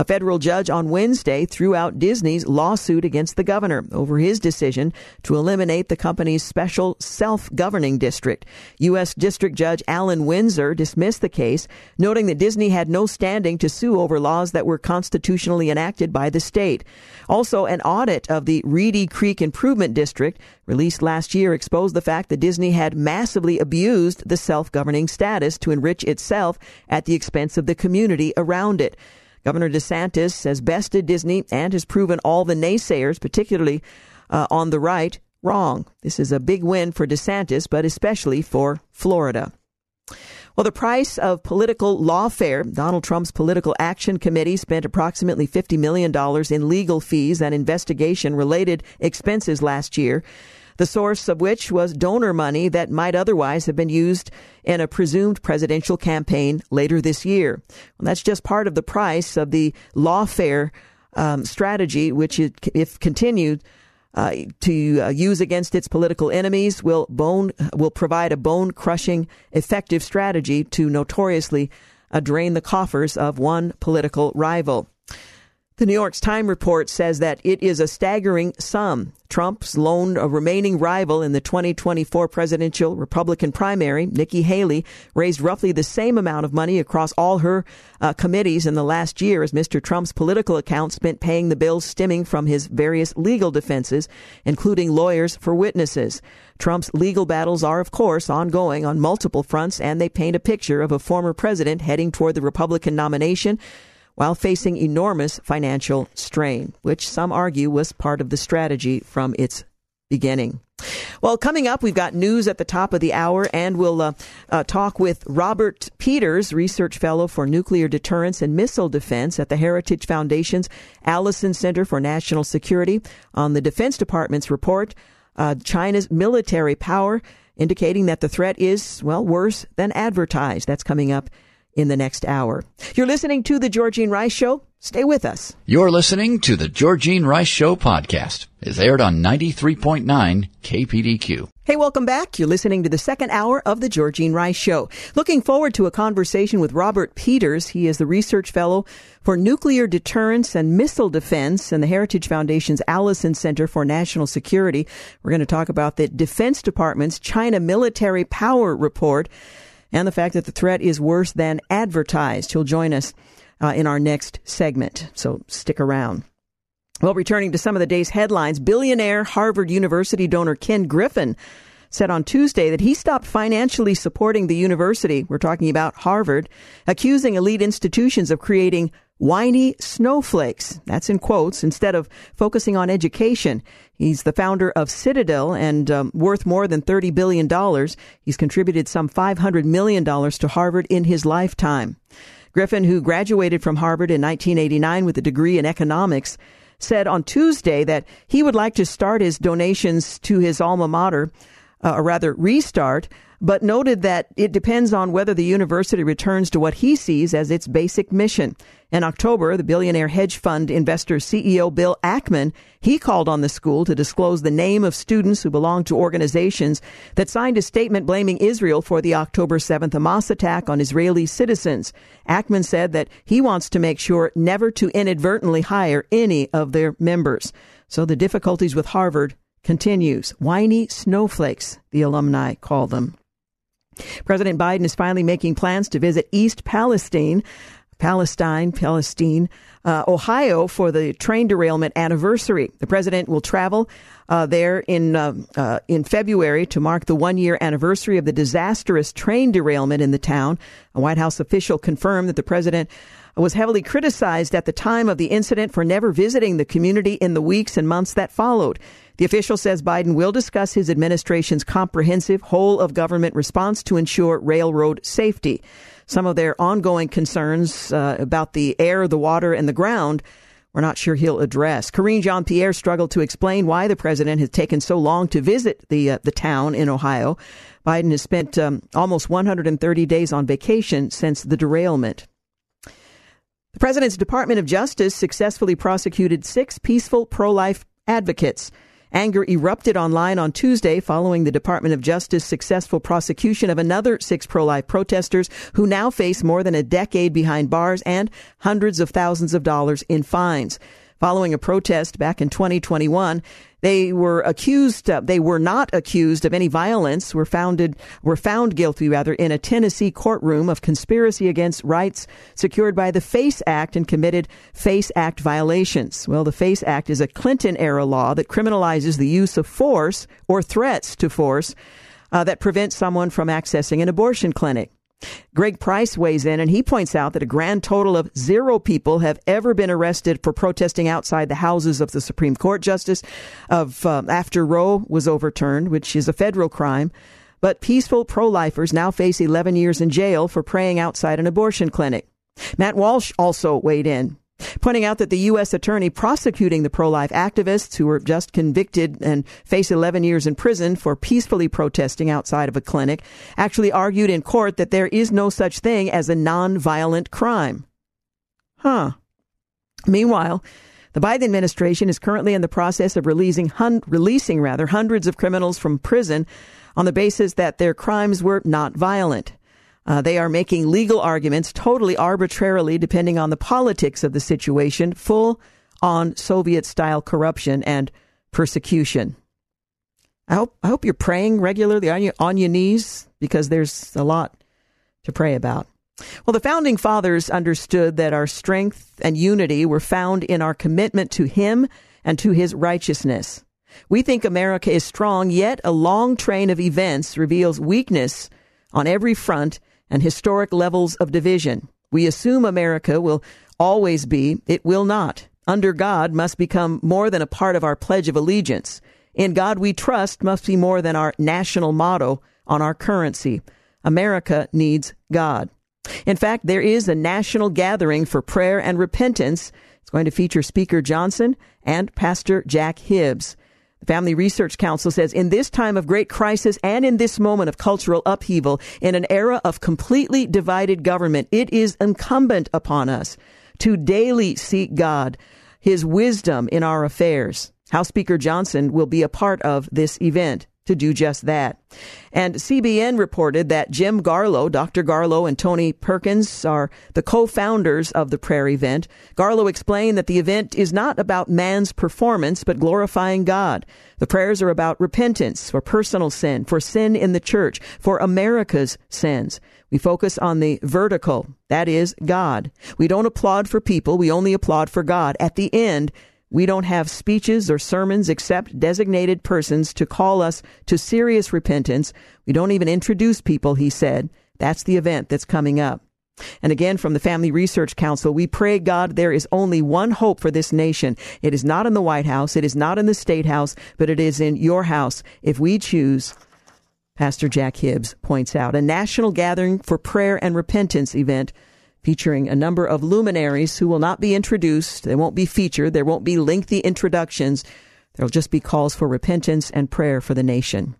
A federal judge on Wednesday threw out Disney's lawsuit against the governor over his decision to eliminate the company's special self-governing district. U.S. District Judge Allen Windsor dismissed the case, noting that Disney had no standing to sue over laws that were constitutionally enacted by the state. Also, an audit of the Reedy Creek Improvement District released last year exposed the fact that Disney had massively abused the self-governing status to enrich itself at the expense of the community around it. Governor DeSantis has bested Disney and has proven all the naysayers, particularly uh, on the right, wrong. This is a big win for DeSantis, but especially for Florida. Well, the price of political lawfare, Donald Trump's political action committee spent approximately $50 million in legal fees and investigation related expenses last year the source of which was donor money that might otherwise have been used in a presumed presidential campaign later this year. Well, that's just part of the price of the lawfare um, strategy, which, it, if continued, uh, to uh, use against its political enemies will bone will provide a bone crushing effective strategy to notoriously uh, drain the coffers of one political rival. The New York Times report says that it is a staggering sum. Trump's lone remaining rival in the 2024 presidential Republican primary, Nikki Haley, raised roughly the same amount of money across all her uh, committees in the last year as Mr. Trump's political account spent paying the bills stemming from his various legal defenses, including lawyers for witnesses. Trump's legal battles are, of course, ongoing on multiple fronts, and they paint a picture of a former president heading toward the Republican nomination while facing enormous financial strain, which some argue was part of the strategy from its beginning. Well, coming up, we've got news at the top of the hour, and we'll uh, uh, talk with Robert Peters, Research Fellow for Nuclear Deterrence and Missile Defense at the Heritage Foundation's Allison Center for National Security, on the Defense Department's report, uh, China's military power, indicating that the threat is, well, worse than advertised. That's coming up in the next hour. You're listening to The Georgene Rice Show. Stay with us. You're listening to The Georgene Rice Show podcast. It's aired on 93.9 KPDQ. Hey, welcome back. You're listening to the second hour of The Georgene Rice Show. Looking forward to a conversation with Robert Peters. He is the research fellow for nuclear deterrence and missile defense in the Heritage Foundation's Allison Center for National Security. We're going to talk about the Defense Department's China Military Power Report and the fact that the threat is worse than advertised. He'll join us uh, in our next segment, so stick around. Well, returning to some of the day's headlines, billionaire Harvard University donor Ken Griffin said on Tuesday that he stopped financially supporting the university, we're talking about Harvard, accusing elite institutions of creating whiny snowflakes. That's in quotes, instead of focusing on education. He's the founder of Citadel and um, worth more than $30 billion. He's contributed some $500 million to Harvard in his lifetime. Griffin, who graduated from Harvard in 1989 with a degree in economics, said on Tuesday that he would like to start his donations to his alma mater, uh, or rather restart, but noted that it depends on whether the university returns to what he sees as its basic mission. In October, the billionaire hedge fund investor CEO Bill Ackman, he called on the school to disclose the name of students who belong to organizations that signed a statement blaming Israel for the October 7th Hamas attack on Israeli citizens. Ackman said that he wants to make sure never to inadvertently hire any of their members. So the difficulties with Harvard continues. Whiny snowflakes, the alumni call them. President Biden is finally making plans to visit East Palestine, Palestine, Palestine, uh, Ohio for the train derailment anniversary. The president will travel uh, there in uh, uh in February to mark the one year anniversary of the disastrous train derailment in the town. A White House official confirmed that the president was heavily criticized at the time of the incident for never visiting the community in the weeks and months that followed. The official says Biden will discuss his administration's comprehensive whole of government response to ensure railroad safety. Some of their ongoing concerns uh, about the air, the water, and the ground we're not sure he'll address. Karine Jean Pierre struggled to explain why the president has taken so long to visit the uh, the town in Ohio. Biden has spent um, almost 130 days on vacation since the derailment. The president's Department of Justice successfully prosecuted six peaceful pro life advocates Anger erupted online on Tuesday following the Department of Justice successful prosecution of another six pro-life protesters who now face more than a decade behind bars and hundreds of thousands of dollars in fines. Following a protest back in 2021, they were accused, uh, they were not accused of any violence, were founded, were found guilty rather in a Tennessee courtroom of conspiracy against rights secured by the FACE Act and committed FACE Act violations. Well, the FACE Act is a Clinton era law that criminalizes the use of force or threats to force uh, that prevents someone from accessing an abortion clinic. Greg Price weighs in and he points out that a grand total of zero people have ever been arrested for protesting outside the houses of the Supreme Court justice of uh, after Roe was overturned, which is a federal crime. But peaceful pro-lifers now face 11 years in jail for praying outside an abortion clinic. Matt Walsh also weighed in pointing out that the U.S. attorney prosecuting the pro-life activists who were just convicted and face 11 years in prison for peacefully protesting outside of a clinic actually argued in court that there is no such thing as a non-violent crime. Huh. Meanwhile, the Biden administration is currently in the process of releasing, hun- releasing rather hundreds of criminals from prison on the basis that their crimes were not violent. Uh, they are making legal arguments totally arbitrarily, depending on the politics of the situation, full on Soviet style corruption and persecution. I hope, I hope you're praying regularly on your, on your knees because there's a lot to pray about. Well, the founding fathers understood that our strength and unity were found in our commitment to Him and to His righteousness. We think America is strong, yet a long train of events reveals weakness on every front and historic levels of division. We assume America will always be, it will not. Under God must become more than a part of our Pledge of Allegiance. In God we trust must be more than our national motto on our currency. America needs God. In fact, there is a national gathering for prayer and repentance. It's going to feature Speaker Johnson and Pastor Jack Hibbs. The Family Research Council says in this time of great crisis and in this moment of cultural upheaval, in an era of completely divided government, it is incumbent upon us to daily seek God, His wisdom in our affairs. House Speaker Johnson will be a part of this event to do just that. And CBN reported that Jim Garlow, Dr. Garlow, and Tony Perkins are the co-founders of the prayer event. Garlow explained that the event is not about man's performance, but glorifying God. The prayers are about repentance for personal sin, for sin in the church, for America's sins. We focus on the vertical, that is, God. We don't applaud for people, we only applaud for God. At the end, we don't have speeches or sermons except designated persons to call us to serious repentance. We don't even introduce people, he said. That's the event that's coming up. And again, from the Family Research Council, we pray, God, there is only one hope for this nation. It is not in the White House, it is not in the State House, but it is in your house if we choose, Pastor Jack Hibbs points out, a national gathering for prayer and repentance event featuring a number of luminaries who will not be introduced. They won't be featured. There won't be lengthy introductions. There'll just be calls for repentance and prayer for the nation.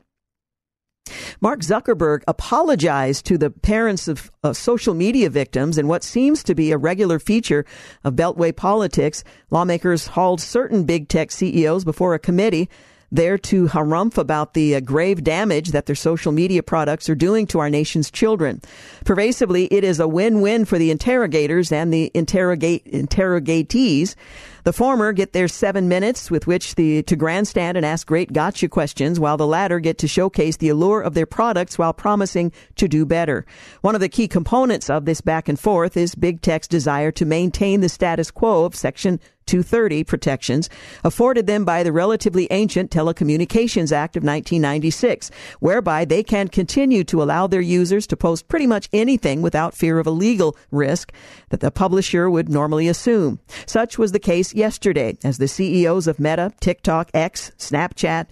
Mark Zuckerberg apologized to the parents of, social media victims in what seems to be a regular feature of Beltway politics. Lawmakers hauled certain big tech CEOs before a committee there to harumph about the uh, grave damage that their social media products are doing to our nation's children. Pervasively, it is a win-win for the interrogators and the interrogate interrogatees. The former get their seven minutes with which the, to grandstand and ask great gotcha questions, while the latter get to showcase the allure of their products while promising to do better. One of the key components of this back and forth is big tech's desire to maintain the status quo of Section 230 protections afforded them by the relatively ancient Telecommunications Act of 1996, whereby they can continue to allow their users to post pretty much anything without fear of a legal risk that the publisher would normally assume. Such was the case yesterday as the CEOs of Meta, TikTok, X, Snapchat,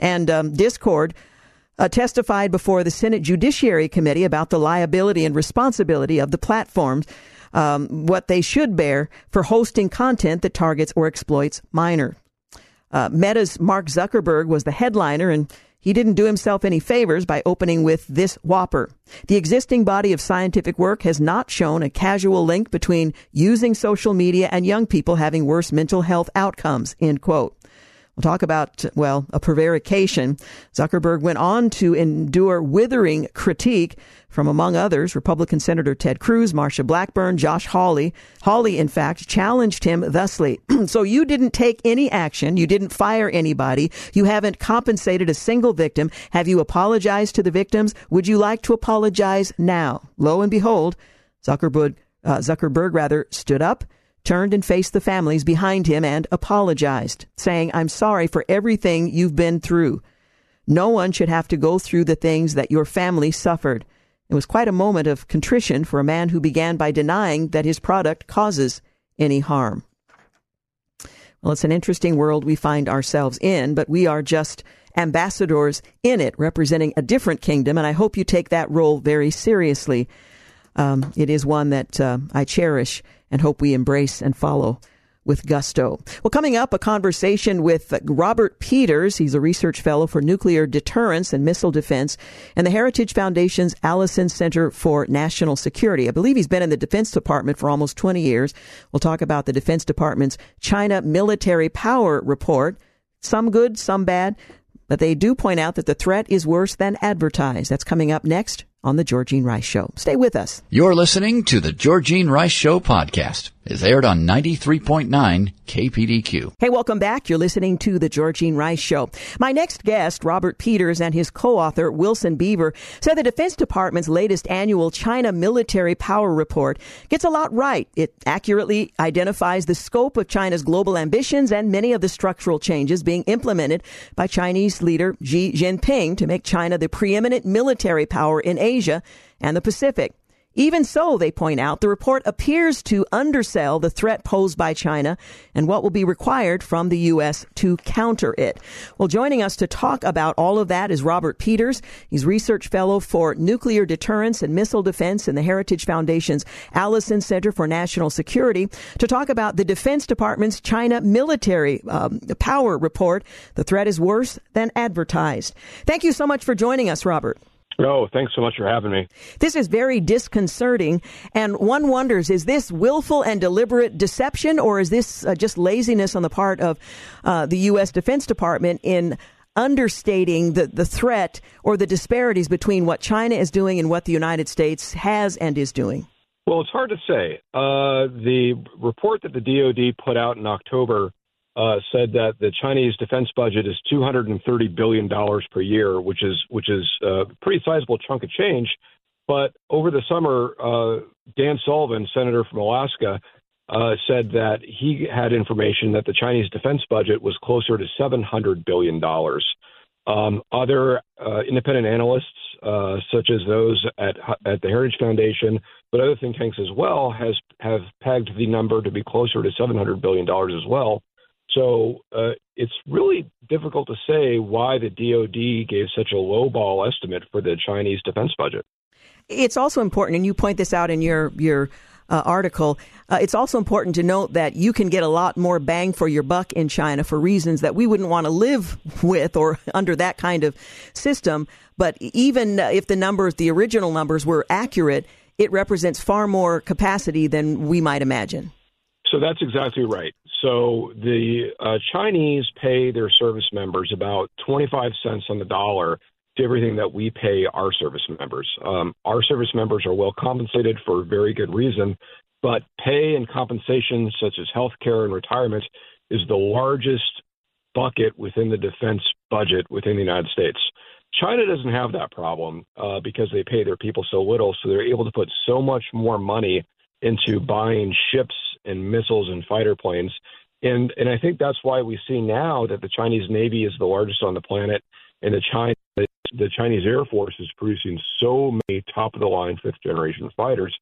and um, Discord uh, testified before the Senate Judiciary Committee about the liability and responsibility of the platforms um, what they should bear for hosting content that targets or exploits minor. Uh, Meta's Mark Zuckerberg was the headliner, and he didn't do himself any favors by opening with this whopper. The existing body of scientific work has not shown a casual link between using social media and young people having worse mental health outcomes, end quote. We'll talk about, well, a prevarication. Zuckerberg went on to endure withering critique from, among others, Republican Senator Ted Cruz, Marsha Blackburn, Josh Hawley. Hawley, in fact, challenged him thusly. [CLEARS THROAT] so you didn't take any action. You didn't fire anybody. You haven't compensated a single victim. Have you apologized to the victims? Would you like to apologize now? Lo and behold, Zuckerberg, uh, Zuckerberg rather stood up turned and faced the families behind him and apologized, saying, I'm sorry for everything you've been through. No one should have to go through the things that your family suffered. It was quite a moment of contrition for a man who began by denying that his product causes any harm. Well, it's an interesting world we find ourselves in, but we are just ambassadors in it, representing a different kingdom, and I hope you take that role very seriously. Um, it is one that uh, I cherish and hope we embrace and follow with gusto. Well, coming up, a conversation with Robert Peters. He's a research fellow for nuclear deterrence and missile defense and the Heritage Foundation's Allison Center for National Security. I believe he's been in the Defense Department for almost 20 years. We'll talk about the Defense Department's China Military Power Report. Some good, some bad, but they do point out that the threat is worse than advertised. That's coming up next on The Georgene Rice Show. Stay with us. You're listening to The Georgene Rice Show podcast is aired on 93.9 KPDQ. Hey, welcome back. You're listening to The Georgene Rice Show. My next guest, Robert Peters, and his co-author, Wilson Beaver, said the Defense Department's latest annual China Military Power Report gets a lot right. It accurately identifies the scope of China's global ambitions and many of the structural changes being implemented by Chinese leader Xi Jinping to make China the preeminent military power in Asia and the Pacific. Even so, they point out, the report appears to undersell the threat posed by China and what will be required from the U.S. to counter it. Well, joining us to talk about all of that is Robert Peters. He's research fellow for nuclear deterrence and missile defense in the Heritage Foundation's Allison Center for National Security to talk about the Defense Department's China military um, power report. The threat is worse than advertised. Thank you so much for joining us, Robert. Oh, thanks so much for having me. This is very disconcerting, and one wonders: is this willful and deliberate deception, or is this uh, just laziness on the part of uh, the U.S. Defense Department in understating the, the threat or the disparities between what China is doing and what the United States has and is doing? Well, it's hard to say. Uh, the report that the DoD put out in October uh, said that the Chinese defense budget is 230 billion dollars per year, which is which is a pretty sizable chunk of change. But over the summer, uh, Dan Sullivan, senator from Alaska, uh, said that he had information that the Chinese defense budget was closer to 700 billion dollars. Um, other uh, independent analysts, uh, such as those at at the Heritage Foundation, but other think tanks as well, has have pegged the number to be closer to 700 billion dollars as well. So uh, it's really difficult to say why the DoD gave such a low ball estimate for the Chinese defense budget. It's also important, and you point this out in your your uh, article. Uh, it's also important to note that you can get a lot more bang for your buck in China for reasons that we wouldn't want to live [LAUGHS] with or [LAUGHS] under that kind of system. But even if the numbers, the original numbers, were accurate, it represents far more capacity than we might imagine. So that's exactly right. So the uh, Chinese pay their service members about 25 cents on the dollar to everything that we pay our service members. Um, our service members are well compensated for very good reason, but pay and compensation, such as health care and retirement, is the largest bucket within the defense budget within the United States. China doesn't have that problem uh, because they pay their people so little, so they're able to put so much more money into buying ships and missiles and fighter planes. And and I think that's why we see now that the Chinese Navy is the largest on the planet, and the China the Chinese Air Force is producing so many top of the line fifth generation fighters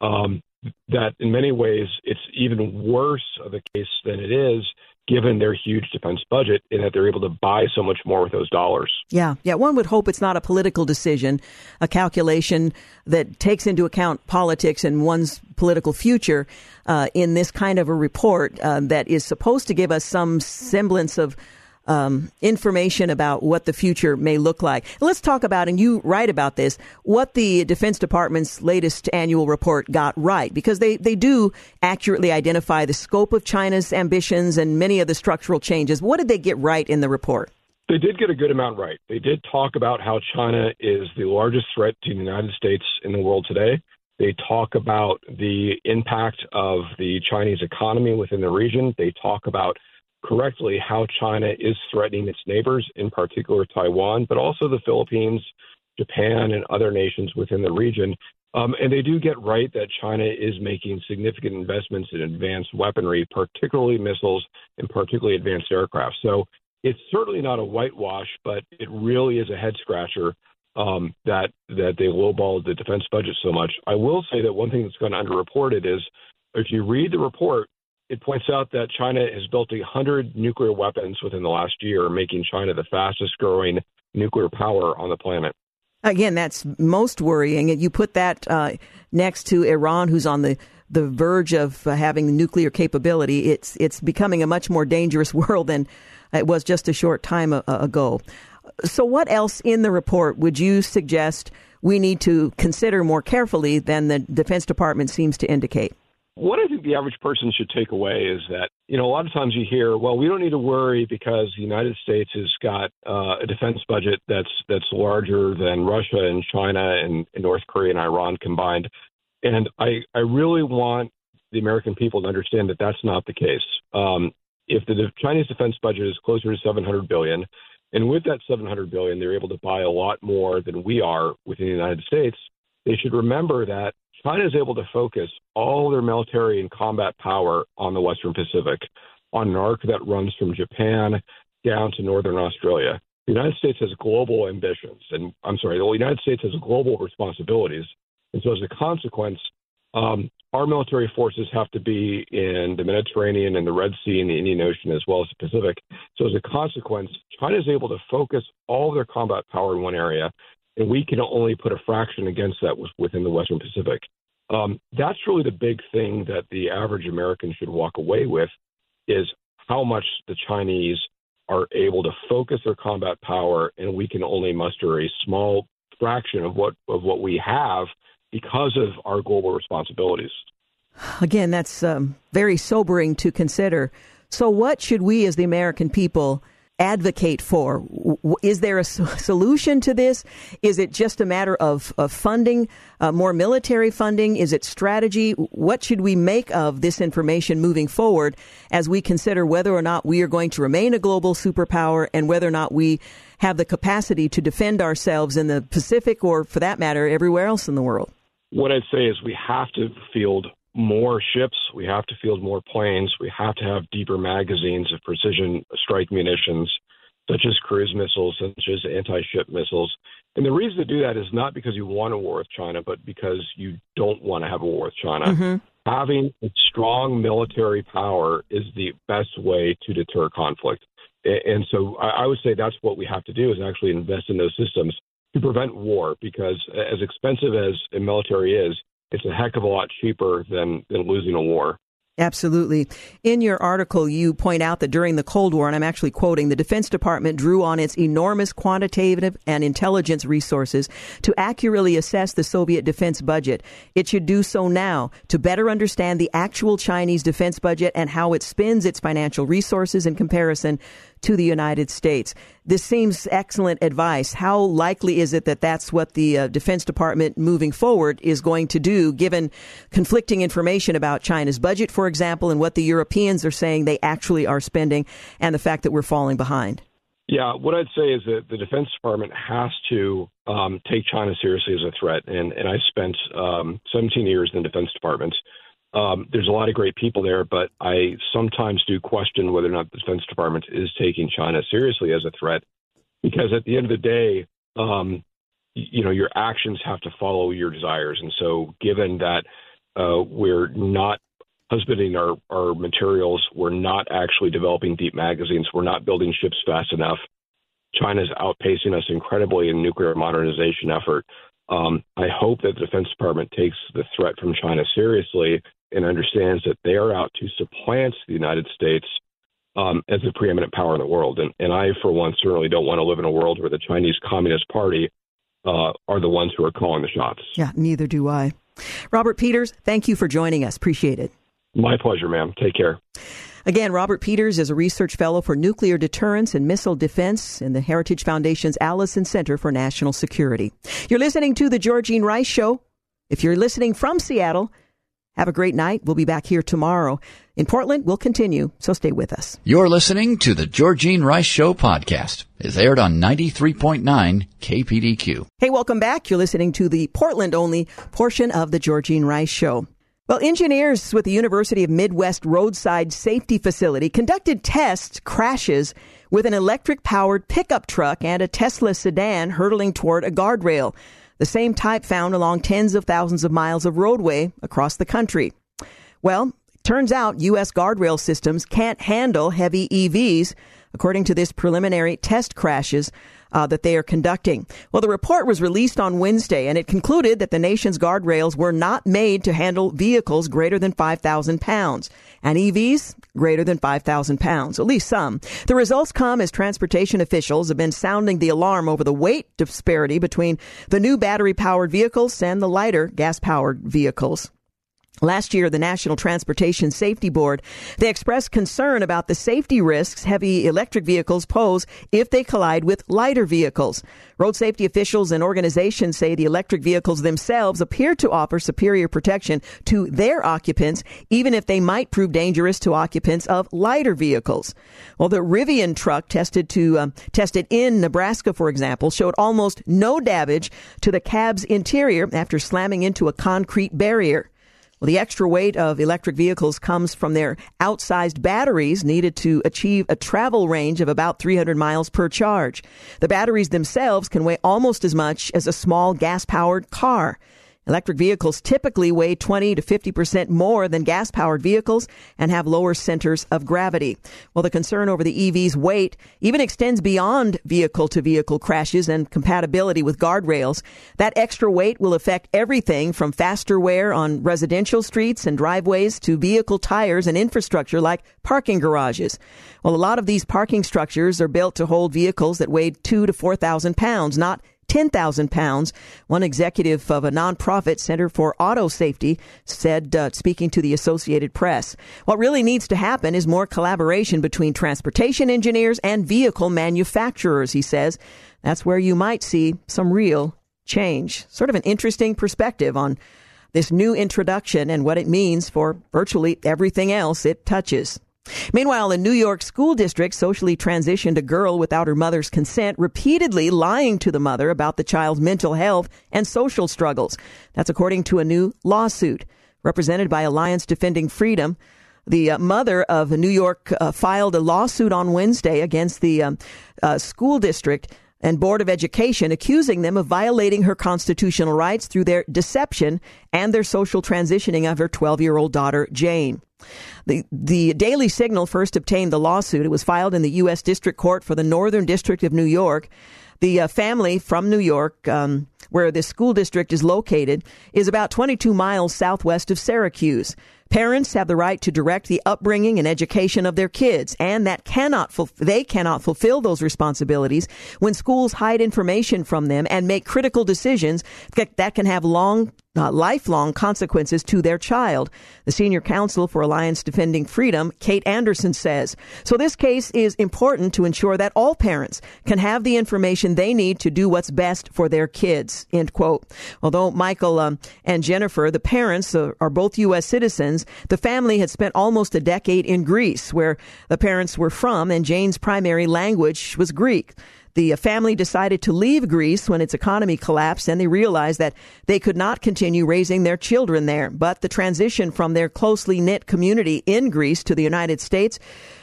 um, that in many ways it's even worse of a case than it is given their huge defense budget and that they're able to buy so much more with those dollars. Yeah, yeah. One would hope it's not a political decision, a calculation that takes into account politics and one's political future uh, in this kind of a report uh, that is supposed to give us some semblance of um, information about what the future may look like. Let's talk about, and you write about this, what the Defense Department's latest annual report got right, because they, they do accurately identify the scope of China's ambitions and many of the structural changes. What did they get right in the report? They did get a good amount right. They did talk about how China is the largest threat to the United States in the world today. They talk about the impact of the Chinese economy within the region. They talk about correctly how China is threatening its neighbors, in particular Taiwan, but also the Philippines, Japan, and other nations within the region. Um, and they do get right that China is making significant investments in advanced weaponry, particularly missiles and particularly advanced aircraft. So it's certainly not a whitewash, but it really is a head scratcher um, that that they lowballed the defense budget so much. I will say that one thing that's gone underreported is if you read the report, it points out that China has built a hundred nuclear weapons within the last year, making China the fastest growing nuclear power on the planet. Again, that's most worrying. You put that uh, next to Iran, who's on the the verge of uh, having nuclear capability. It's it's becoming a much more dangerous [LAUGHS] world than it was just a short time ago. So, what else in the report would you suggest we need to consider more carefully than the Defense Department seems to indicate? What I think the average person should take away is that, you know, a lot of times you hear, well, we don't need to worry because the United States has got uh, a defense budget that's that's larger than Russia and China and, and North Korea and Iran combined. And I, I really want the American people to understand that that's not the case. Um, if the Chinese defense budget is closer to 700 billion, and with that 700 billion, they're able to buy a lot more than we are within the United States. They should remember that China is able to focus all their military and combat power on the Western Pacific, on an arc that runs from Japan down to northern Australia. The United States has global ambitions, and I'm sorry, the United States has global responsibilities. And so, as a consequence, um, our military forces have to be in the Mediterranean and the Red Sea and the Indian Ocean as well as the Pacific. So as a consequence, China is able to focus all their combat power in one area, and we can only put a fraction against that within the Western Pacific. Um, that's really the big thing that the average American should walk away with is how much the Chinese are able to focus their combat power, and we can only muster a small fraction of what of what we have because of our global responsibilities. Again, that's um, very sobering to consider. So, what should we as the American people advocate for? Is there a solution to this? Is it just a matter of, of funding, uh, more military funding? Is it strategy? What should we make of this information moving forward as we consider whether or not we are going to remain a global superpower and whether or not we have the capacity to defend ourselves in the Pacific or, for that matter, everywhere else in the world? What I'd say is we have to field more ships, we have to field more planes, we have to have deeper magazines of precision strike munitions, such as cruise missiles, such as anti ship missiles. And the reason to do that is not because you want a war with China, but because you don't want to have a war with China. Mm-hmm. Having a strong military power is the best way to deter conflict. And so I would say that's what we have to do is actually invest in those systems to prevent war because as expensive as a military is, it's a heck of a lot cheaper than, than losing a war. Absolutely. In your article, you point out that during the Cold War, and I'm actually quoting, the Defense Department drew on its enormous quantitative and intelligence resources to accurately assess the Soviet defense budget. It should do so now to better understand the actual Chinese defense budget and how it spends its financial resources in comparison to the United States. This seems excellent advice. How likely is it that that's what the uh, Defense Department moving forward is going to do, given conflicting information about China's budget, for example, and what the Europeans are saying they actually are spending, and the fact that we're falling behind? Yeah, what I'd say is that the Defense Department has to um, take China seriously as a threat. And, and I spent um, 17 years in the Defense Department. Um, there's a lot of great people there, but I sometimes do question whether or not the Defense Department is taking China seriously as a threat, because at the end of the day, um, you know, your actions have to follow your desires. And so, given that uh, we're not husbanding our, our materials, we're not actually developing deep magazines, we're not building ships fast enough. China's outpacing us incredibly in nuclear modernization effort. Um, I hope that the Defense Department takes the threat from China seriously and understands that they are out to supplant the United States um, as the preeminent power in the world. And, and I, for one, certainly don't want to live in a world where the Chinese Communist Party uh, are the ones who are calling the shots. Yeah, neither do I. Robert Peters, thank you for joining us. Appreciate it. My pleasure, ma'am. Take care. Again, Robert Peters is a research fellow for nuclear deterrence and missile defense in the Heritage Foundation's Allison Center for National Security. You're listening to The Georgene Rice Show. If you're listening from Seattle, have a great night. We'll be back here tomorrow. In Portland, we'll continue, so stay with us. You're listening to the Georgene Rice Show podcast. It's aired on 93.9 KPDQ. Hey, welcome back. You're listening to the Portland only portion of the Georgene Rice Show. Well, engineers with the University of Midwest Roadside Safety Facility conducted test crashes with an electric powered pickup truck and a Tesla sedan hurtling toward a guardrail the same type found along tens of thousands of miles of roadway across the country. Well, turns out U.S. guardrail systems can't handle heavy EVs, according to this preliminary test crashes uh, that they are conducting. Well, the report was released on Wednesday, and it concluded that the nation's guardrails were not made to handle vehicles greater than 5,000 pounds and EVs greater than 5,000 pounds, at least some. The results come as transportation officials have been sounding the alarm over the weight disparity between the new battery powered vehicles and the lighter gas powered vehicles. Last year, the National Transportation Safety Board, they expressed concern about the safety risks heavy electric vehicles pose if they collide with lighter vehicles. Road safety officials and organizations say the electric vehicles themselves appear to offer superior protection to their occupants, even if they might prove dangerous to occupants of lighter vehicles. Well, the Rivian truck tested to um, tested in Nebraska, for example, showed almost no damage to the cab's interior after slamming into a concrete barrier. Well, the extra weight of electric vehicles comes from their outsized batteries needed to achieve a travel range of about 300 miles per charge. The batteries themselves can weigh almost as much as a small gas powered car. Electric vehicles typically weigh 20 to 50% more than gas powered vehicles and have lower centers of gravity. Well, the concern over the EV's weight even extends beyond vehicle to vehicle crashes and compatibility with guardrails. That extra weight will affect everything from faster wear on residential streets and driveways to vehicle tires and infrastructure like parking garages. Well, a lot of these parking structures are built to hold vehicles that weigh two to 4,000 pounds, not 10,000 pounds. One executive of a nonprofit Center for Auto Safety said, uh, speaking to the Associated Press, what really needs to happen is more collaboration between transportation engineers and vehicle manufacturers, he says. That's where you might see some real change. Sort of an interesting perspective on this new introduction and what it means for virtually everything else it touches. Meanwhile, a New York school district socially transitioned a girl without her mother's consent, repeatedly lying to the mother about the child's mental health and social struggles. That's according to a new lawsuit. Represented by Alliance Defending Freedom, the uh, mother of New York uh, filed a lawsuit on Wednesday against the um, uh, school district and Board of Education, accusing them of violating her constitutional rights through their deception and their social transitioning of her 12 year old daughter, Jane. The, the Daily Signal first obtained the lawsuit. It was filed in the U.S. District Court for the Northern District of New York. The uh, family from New York, um, where this school district is located, is about 22 miles southwest of Syracuse. Parents have the right to direct the upbringing and education of their kids, and that cannot they cannot fulfill those responsibilities when schools hide information from them and make critical decisions that, that can have long uh, lifelong consequences to their child. The senior counsel for Alliance Defending Freedom, Kate Anderson, says. So this case is important to ensure that all parents can have the information they need to do what's best for their kids. End quote. Although Michael um, and Jennifer, the parents, uh, are both U.S. citizens, the family had spent almost a decade in Greece, where the parents were from, and Jane's primary language was Greek. The family decided to leave Greece when its economy collapsed and they realized that they could not continue raising their children there. But the transition from their closely knit community in Greece to the United States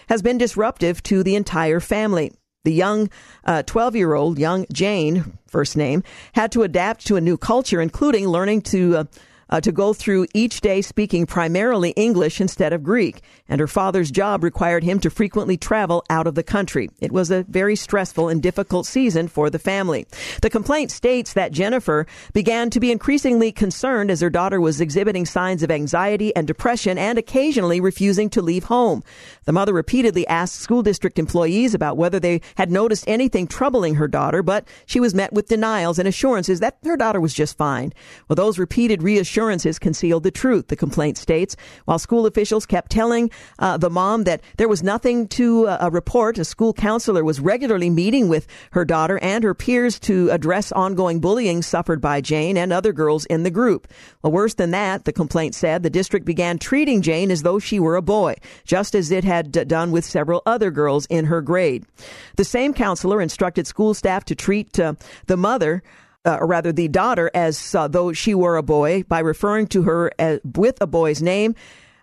has been disruptive to the entire family. The young 12 uh, year old, young Jane, first name, had to adapt to a new culture, including learning to uh, uh, to go through each day speaking primarily English instead of Greek, and her father's job required him to frequently travel out of the country. It was a very stressful and difficult season for the family. The complaint states that Jennifer began to be increasingly concerned as her daughter was exhibiting signs of anxiety and depression and occasionally refusing to leave home. The mother repeatedly asked school district employees about whether they had noticed anything troubling her daughter, but she was met with denials and assurances that her daughter was just fine. Well, those repeated reassurances concealed the truth, the complaint states, while school officials kept telling uh, the mom that there was nothing to uh, report. A school counselor was regularly meeting with her daughter and her peers to address ongoing bullying suffered by Jane and other girls in the group. Well, worse than that, the complaint said the district began treating Jane as though she were a boy, just as it had done with several other girls in her grade. The same counselor instructed school staff to treat uh, the mother uh, or rather the daughter, as uh, though she were a boy by referring to her as, with a boy's name.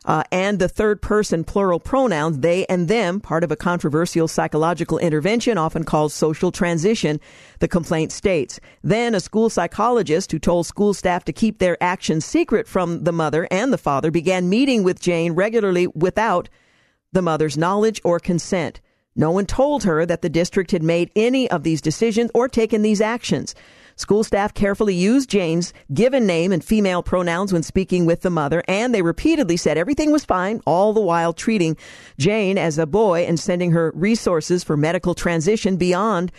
Uh, and the third person plural pronouns, they and them, part of a controversial psychological intervention often called social transition, the complaint states. Then a school psychologist who told school staff to keep their actions secret from the mother and the father began meeting with Jane regularly without the mother's knowledge or consent. No one told her that the district had made any of these decisions or taken these actions. School staff carefully used Jane's given name and female pronouns when speaking with the mother, and they repeatedly said everything was fine, all the while treating Jane as a boy and sending her resources for medical transition beyond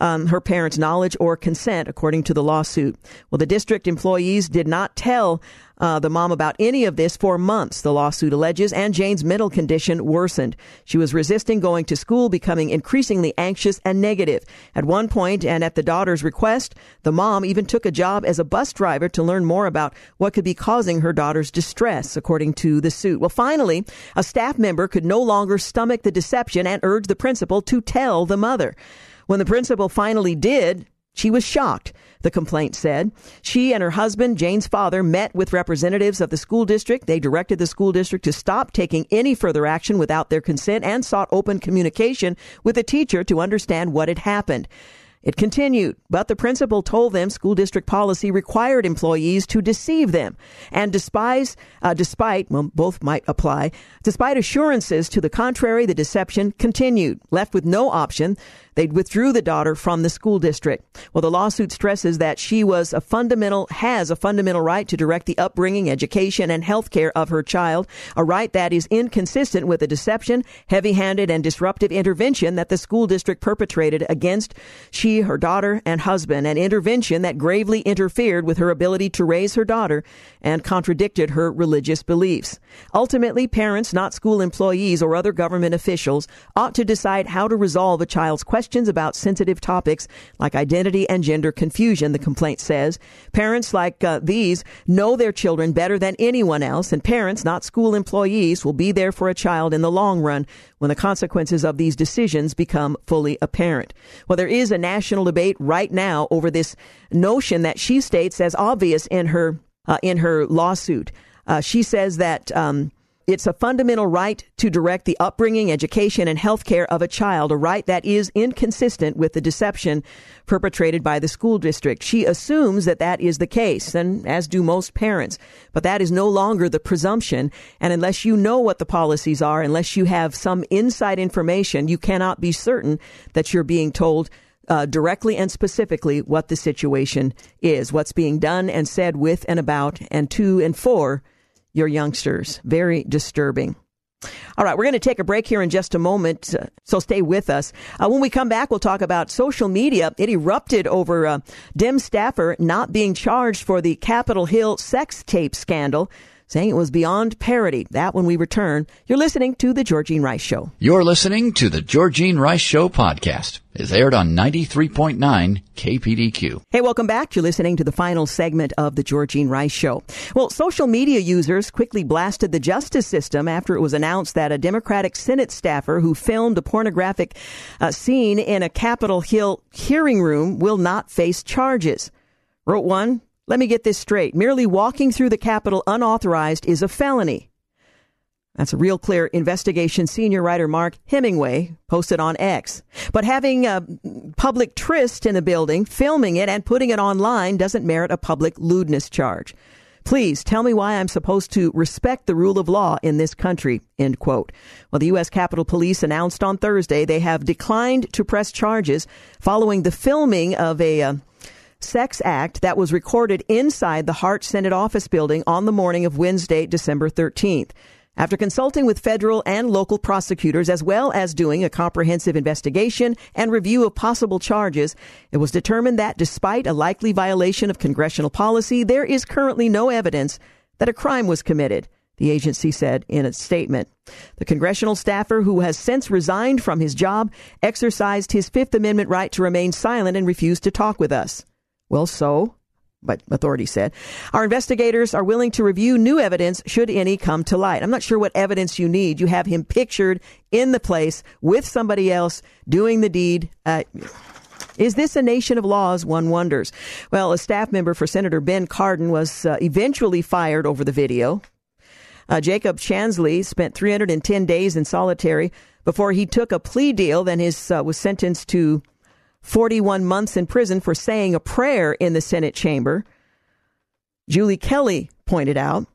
um, her parents' knowledge or consent, according to the lawsuit. Well, the district employees did not tell uh, the mom about any of this for months, the lawsuit alleges, and Jane's mental condition worsened. She was resisting going to school, becoming increasingly anxious and negative. At one point, and at the daughter's request, the mom even took a job as a bus driver to learn more about what could be causing her daughter's distress, according to the suit. Well, finally, a staff member could no longer stomach the deception and urged the principal to tell the mother. When the principal finally did, she was shocked, the complaint said. She and her husband, Jane's father, met with representatives of the school district. They directed the school district to stop taking any further action without their consent and sought open communication with the teacher to understand what had happened. It continued, but the principal told them school district policy required employees to deceive them. And despise, uh, despite, well, both might apply, despite assurances to the contrary, the deception continued. Left with no option, they withdrew the daughter from the school district. Well, the lawsuit stresses that she was a fundamental, has a fundamental right to direct the upbringing, education, and health care of her child, a right that is inconsistent with the deception, heavy handed, and disruptive intervention that the school district perpetrated against she, her daughter, and husband, an intervention that gravely interfered with her ability to raise her daughter and contradicted her religious beliefs. Ultimately, parents, not school employees or other government officials, ought to decide how to resolve a child's question questions about sensitive topics like identity and gender confusion, the complaint says. Parents like uh, these know their children better than anyone else, and parents, not school employees, will be there for a child in the long run when the consequences of these decisions become fully apparent. Well, there is a national debate right now over this notion that she states as obvious in her uh, in her lawsuit. Uh, she says that um, it's a fundamental right to direct the upbringing, education, and health care of a child, a right that is inconsistent with the deception perpetrated by the school district. She assumes that that is the case, and as do most parents. But that is no longer the presumption, and unless you know what the policies are, unless you have some inside information, you cannot be certain that you're being told uh, directly and specifically what the situation is, what's being done and said with and about and to and for your youngsters. Very disturbing. All right, we're going to take a break here in just a moment, uh, so stay with us. Uh, when we come back, we'll talk about social media. It erupted over uh, Dem staffer not being charged for the Capitol Hill sex tape scandal saying it was beyond parody. That when we return, you're listening to The Georgene Rice Show. You're listening to The Georgene Rice Show podcast. It's aired on 93.9 KPDQ. Hey, welcome back. You're listening to the final segment of The Georgene Rice Show. Well, social media users quickly blasted the justice system after it was announced that a Democratic Senate staffer who filmed a pornographic uh, scene in a Capitol Hill hearing room will not face charges. Wrote one, let me get this straight. Merely walking through the Capitol unauthorized is a felony. That's a real clear investigation. Senior writer Mark Hemingway posted on X. But having a public tryst in the building, filming it, and putting it online doesn't merit a public lewdness charge. Please tell me why I'm supposed to respect the rule of law in this country. End quote. Well, the U.S. Capitol Police announced on Thursday they have declined to press charges following the filming of a uh, sex act that was recorded inside the Hart Senate office building on the morning of Wednesday, December 13th. After consulting with federal and local prosecutors, as well as doing a comprehensive investigation and review of possible charges, it was determined that despite a likely violation of congressional policy, there is currently no evidence that a crime was committed, the agency said in its statement. The congressional staffer, who has since resigned from his job, exercised his Fifth Amendment right to remain silent and refused to talk with us. Well, so but authorities said. Our investigators are willing to review new evidence should any come to light. I'm not sure what evidence you need. You have him pictured in the place with somebody else doing the deed. Uh, is this a nation of laws? One wonders. Well, a staff member for Senator Ben Cardin was uh, eventually fired over the video. Uh, Jacob Chansley spent 310 days in solitary before he took a plea deal. Then his uh, was sentenced to 41 months in prison for saying a prayer in the Senate chamber. Julie Kelly pointed out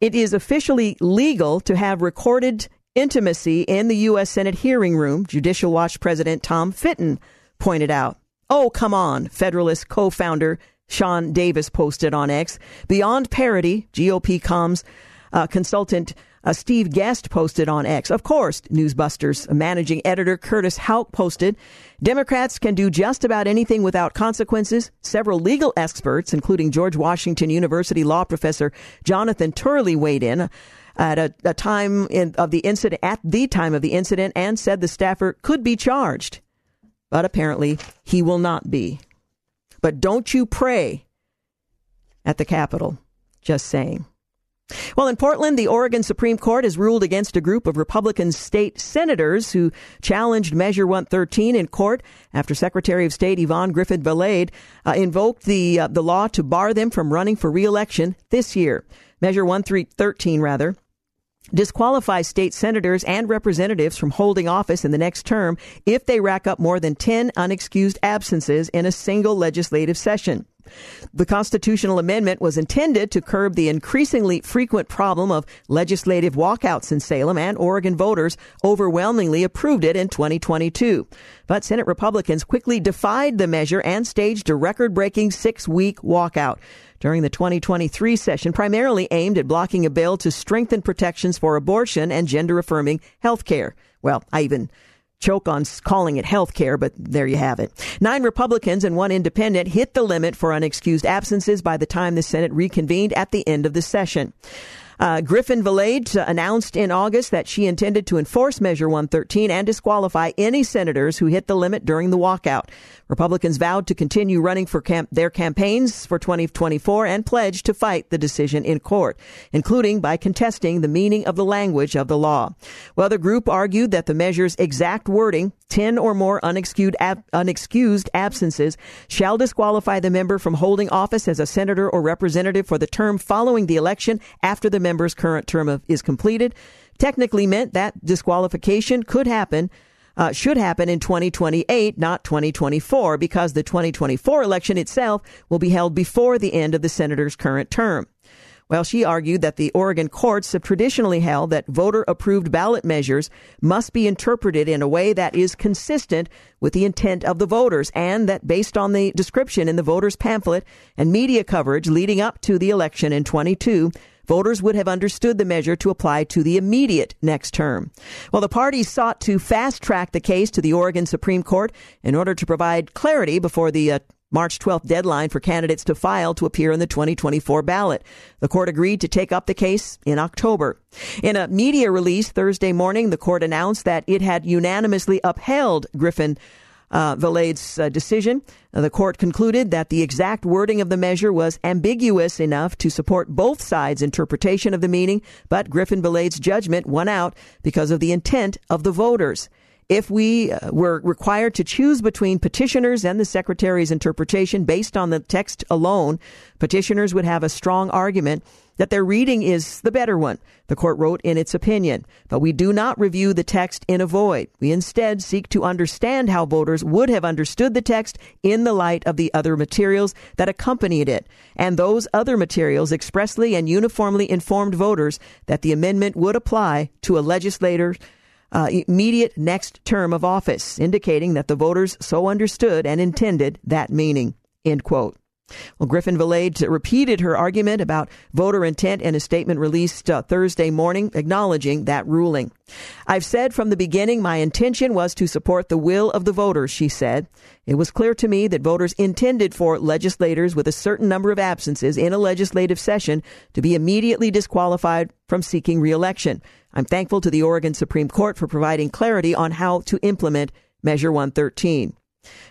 it is officially legal to have recorded intimacy in the U.S. Senate hearing room, Judicial Watch President Tom Fitton pointed out. Oh, come on, Federalist co founder Sean Davis posted on X. Beyond parody, GOP comms uh, consultant uh, Steve Guest posted on X. Of course, Newsbusters managing editor Curtis Houck posted, Democrats can do just about anything without consequences. Several legal experts, including George Washington University law professor Jonathan Turley, weighed in at a, a time in, of the incident, at the time of the incident, and said the staffer could be charged. But apparently, he will not be. But don't you pray at the Capitol. Just saying. Well, in Portland, the Oregon Supreme Court has ruled against a group of Republican state senators who challenged Measure 113 in court after Secretary of State Yvonne Griffin Valade uh, invoked the uh, the law to bar them from running for re-election this year. Measure 113, rather, disqualifies state senators and representatives from holding office in the next term if they rack up more than 10 unexcused absences in a single legislative session. The constitutional amendment was intended to curb the increasingly frequent problem of legislative walkouts in Salem, and Oregon voters overwhelmingly approved it in 2022. But Senate Republicans quickly defied the measure and staged a record breaking six week walkout during the 2023 session, primarily aimed at blocking a bill to strengthen protections for abortion and gender affirming health care. Well, I even choke on calling it health care, but there you have it. Nine Republicans and one independent hit the limit for unexcused absences by the time the Senate reconvened at the end of the session. Uh, Griffin Valade announced in August that she intended to enforce Measure 113 and disqualify any senators who hit the limit during the walkout. Republicans vowed to continue running for camp- their campaigns for 2024 and pledged to fight the decision in court, including by contesting the meaning of the language of the law. Well, the group argued that the measure's exact wording, 10 or more unexcused, ab- unexcused absences, shall disqualify the member from holding office as a senator or representative for the term following the election after the member's current term of, is completed, technically meant that disqualification could happen uh, should happen in 2028, not 2024, because the 2024 election itself will be held before the end of the senator's current term. Well, she argued that the Oregon courts have traditionally held that voter approved ballot measures must be interpreted in a way that is consistent with the intent of the voters, and that based on the description in the voters' pamphlet and media coverage leading up to the election in 22, voters would have understood the measure to apply to the immediate next term. Well, the parties sought to fast track the case to the Oregon Supreme Court in order to provide clarity before the uh, March 12th deadline for candidates to file to appear in the 2024 ballot. The court agreed to take up the case in October. In a media release Thursday morning, the court announced that it had unanimously upheld Griffin uh, Valade's uh, decision. The court concluded that the exact wording of the measure was ambiguous enough to support both sides' interpretation of the meaning, but Griffin Valade's judgment won out because of the intent of the voters. If we uh, were required to choose between petitioners and the Secretary's interpretation based on the text alone, petitioners would have a strong argument that their reading is the better one, the court wrote in its opinion. But we do not review the text in a void. We instead seek to understand how voters would have understood the text in the light of the other materials that accompanied it. And those other materials expressly and uniformly informed voters that the amendment would apply to a legislator uh, immediate next term of office, indicating that the voters so understood and intended that meaning. End quote. Well, Griffin Valade repeated her argument about voter intent in a statement released uh, Thursday morning, acknowledging that ruling. I've said from the beginning my intention was to support the will of the voters, she said. It was clear to me that voters intended for legislators with a certain number of absences in a legislative session to be immediately disqualified from seeking reelection. I'm thankful to the Oregon Supreme Court for providing clarity on how to implement Measure 113.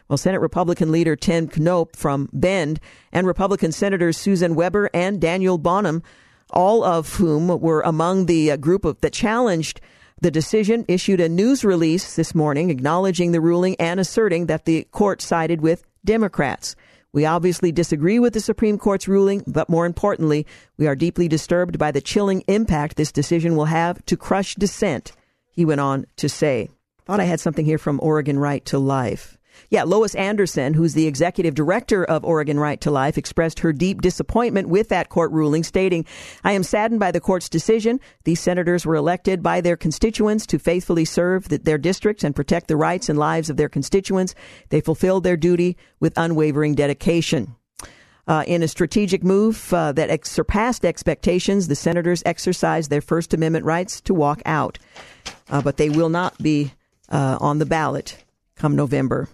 Well, Senate Republican leader Tim Knopp from Bend and Republican Senators Susan Weber and Daniel Bonham, all of whom were among the uh, group of, that challenged the decision, issued a news release this morning acknowledging the ruling and asserting that the court sided with Democrats. We obviously disagree with the Supreme Court's ruling, but more importantly, we are deeply disturbed by the chilling impact this decision will have to crush dissent, he went on to say. Thought I had something here from Oregon Right to Life. Yeah, Lois Anderson, who's the executive director of Oregon Right to Life, expressed her deep disappointment with that court ruling, stating, I am saddened by the court's decision. These senators were elected by their constituents to faithfully serve their districts and protect the rights and lives of their constituents. They fulfilled their duty with unwavering dedication. Uh, in a strategic move uh, that ex- surpassed expectations, the senators exercised their First Amendment rights to walk out. Uh, but they will not be uh, on the ballot come November.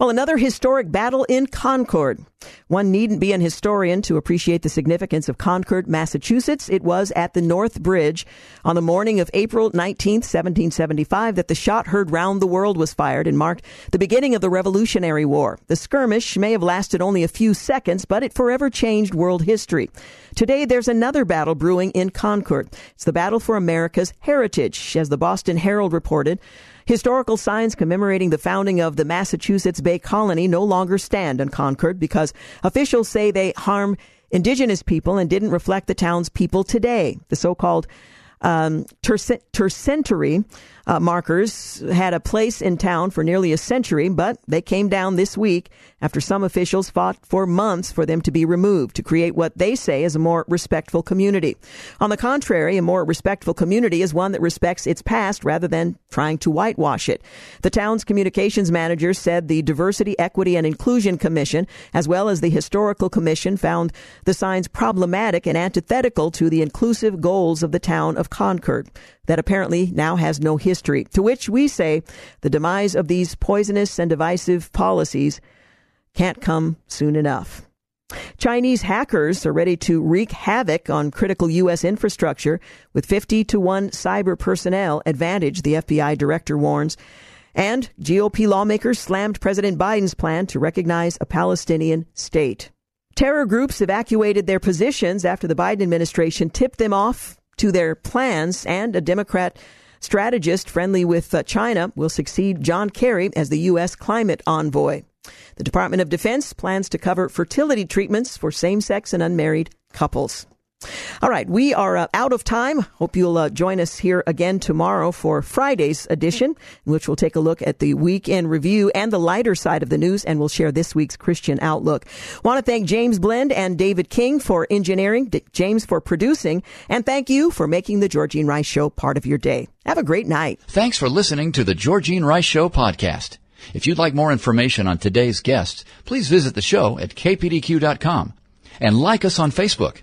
Well, another historic battle in Concord. One needn't be an historian to appreciate the significance of Concord, Massachusetts. It was at the North Bridge on the morning of April 19, 1775, that the shot heard round the world was fired and marked the beginning of the Revolutionary War. The skirmish may have lasted only a few seconds, but it forever changed world history. Today, there's another battle brewing in Concord. It's the battle for America's heritage, as the Boston Herald reported. Historical signs commemorating the founding of the Massachusetts Bay Colony no longer stand in Concord because officials say they harm indigenous people and didn't reflect the town's people today. The so-called um, tercentenary uh, markers had a place in town for nearly a century, but they came down this week after some officials fought for months for them to be removed to create what they say is a more respectful community. On the contrary, a more respectful community is one that respects its past rather than trying to whitewash it. The town's communications manager said the Diversity, Equity, and Inclusion Commission, as well as the Historical Commission, found the signs problematic and antithetical to the inclusive goals of the town of Concord that apparently now has no history. To which we say the demise of these poisonous and divisive policies can't come soon enough. Chinese hackers are ready to wreak havoc on critical U.S. infrastructure with 50 to 1 cyber personnel advantage, the FBI director warns. And GOP lawmakers slammed President Biden's plan to recognize a Palestinian state. Terror groups evacuated their positions after the Biden administration tipped them off to their plans, and a Democrat strategist friendly with uh, China will succeed John Kerry as the U.S. climate envoy. The Department of Defense plans to cover fertility treatments for same sex and unmarried couples. All right, we are uh, out of time. Hope you'll uh, join us here again tomorrow for Friday's edition, in which we'll take a look at the weekend review and the lighter side of the news, and we'll share this week's Christian outlook. Want to thank James Blend and David King for engineering, D- James for producing, and thank you for making the Georgene Rice Show part of your day. Have a great night. Thanks for listening to the Georgene Rice Show podcast. If you'd like more information on today's guests, please visit the show at kpdq.com and like us on Facebook.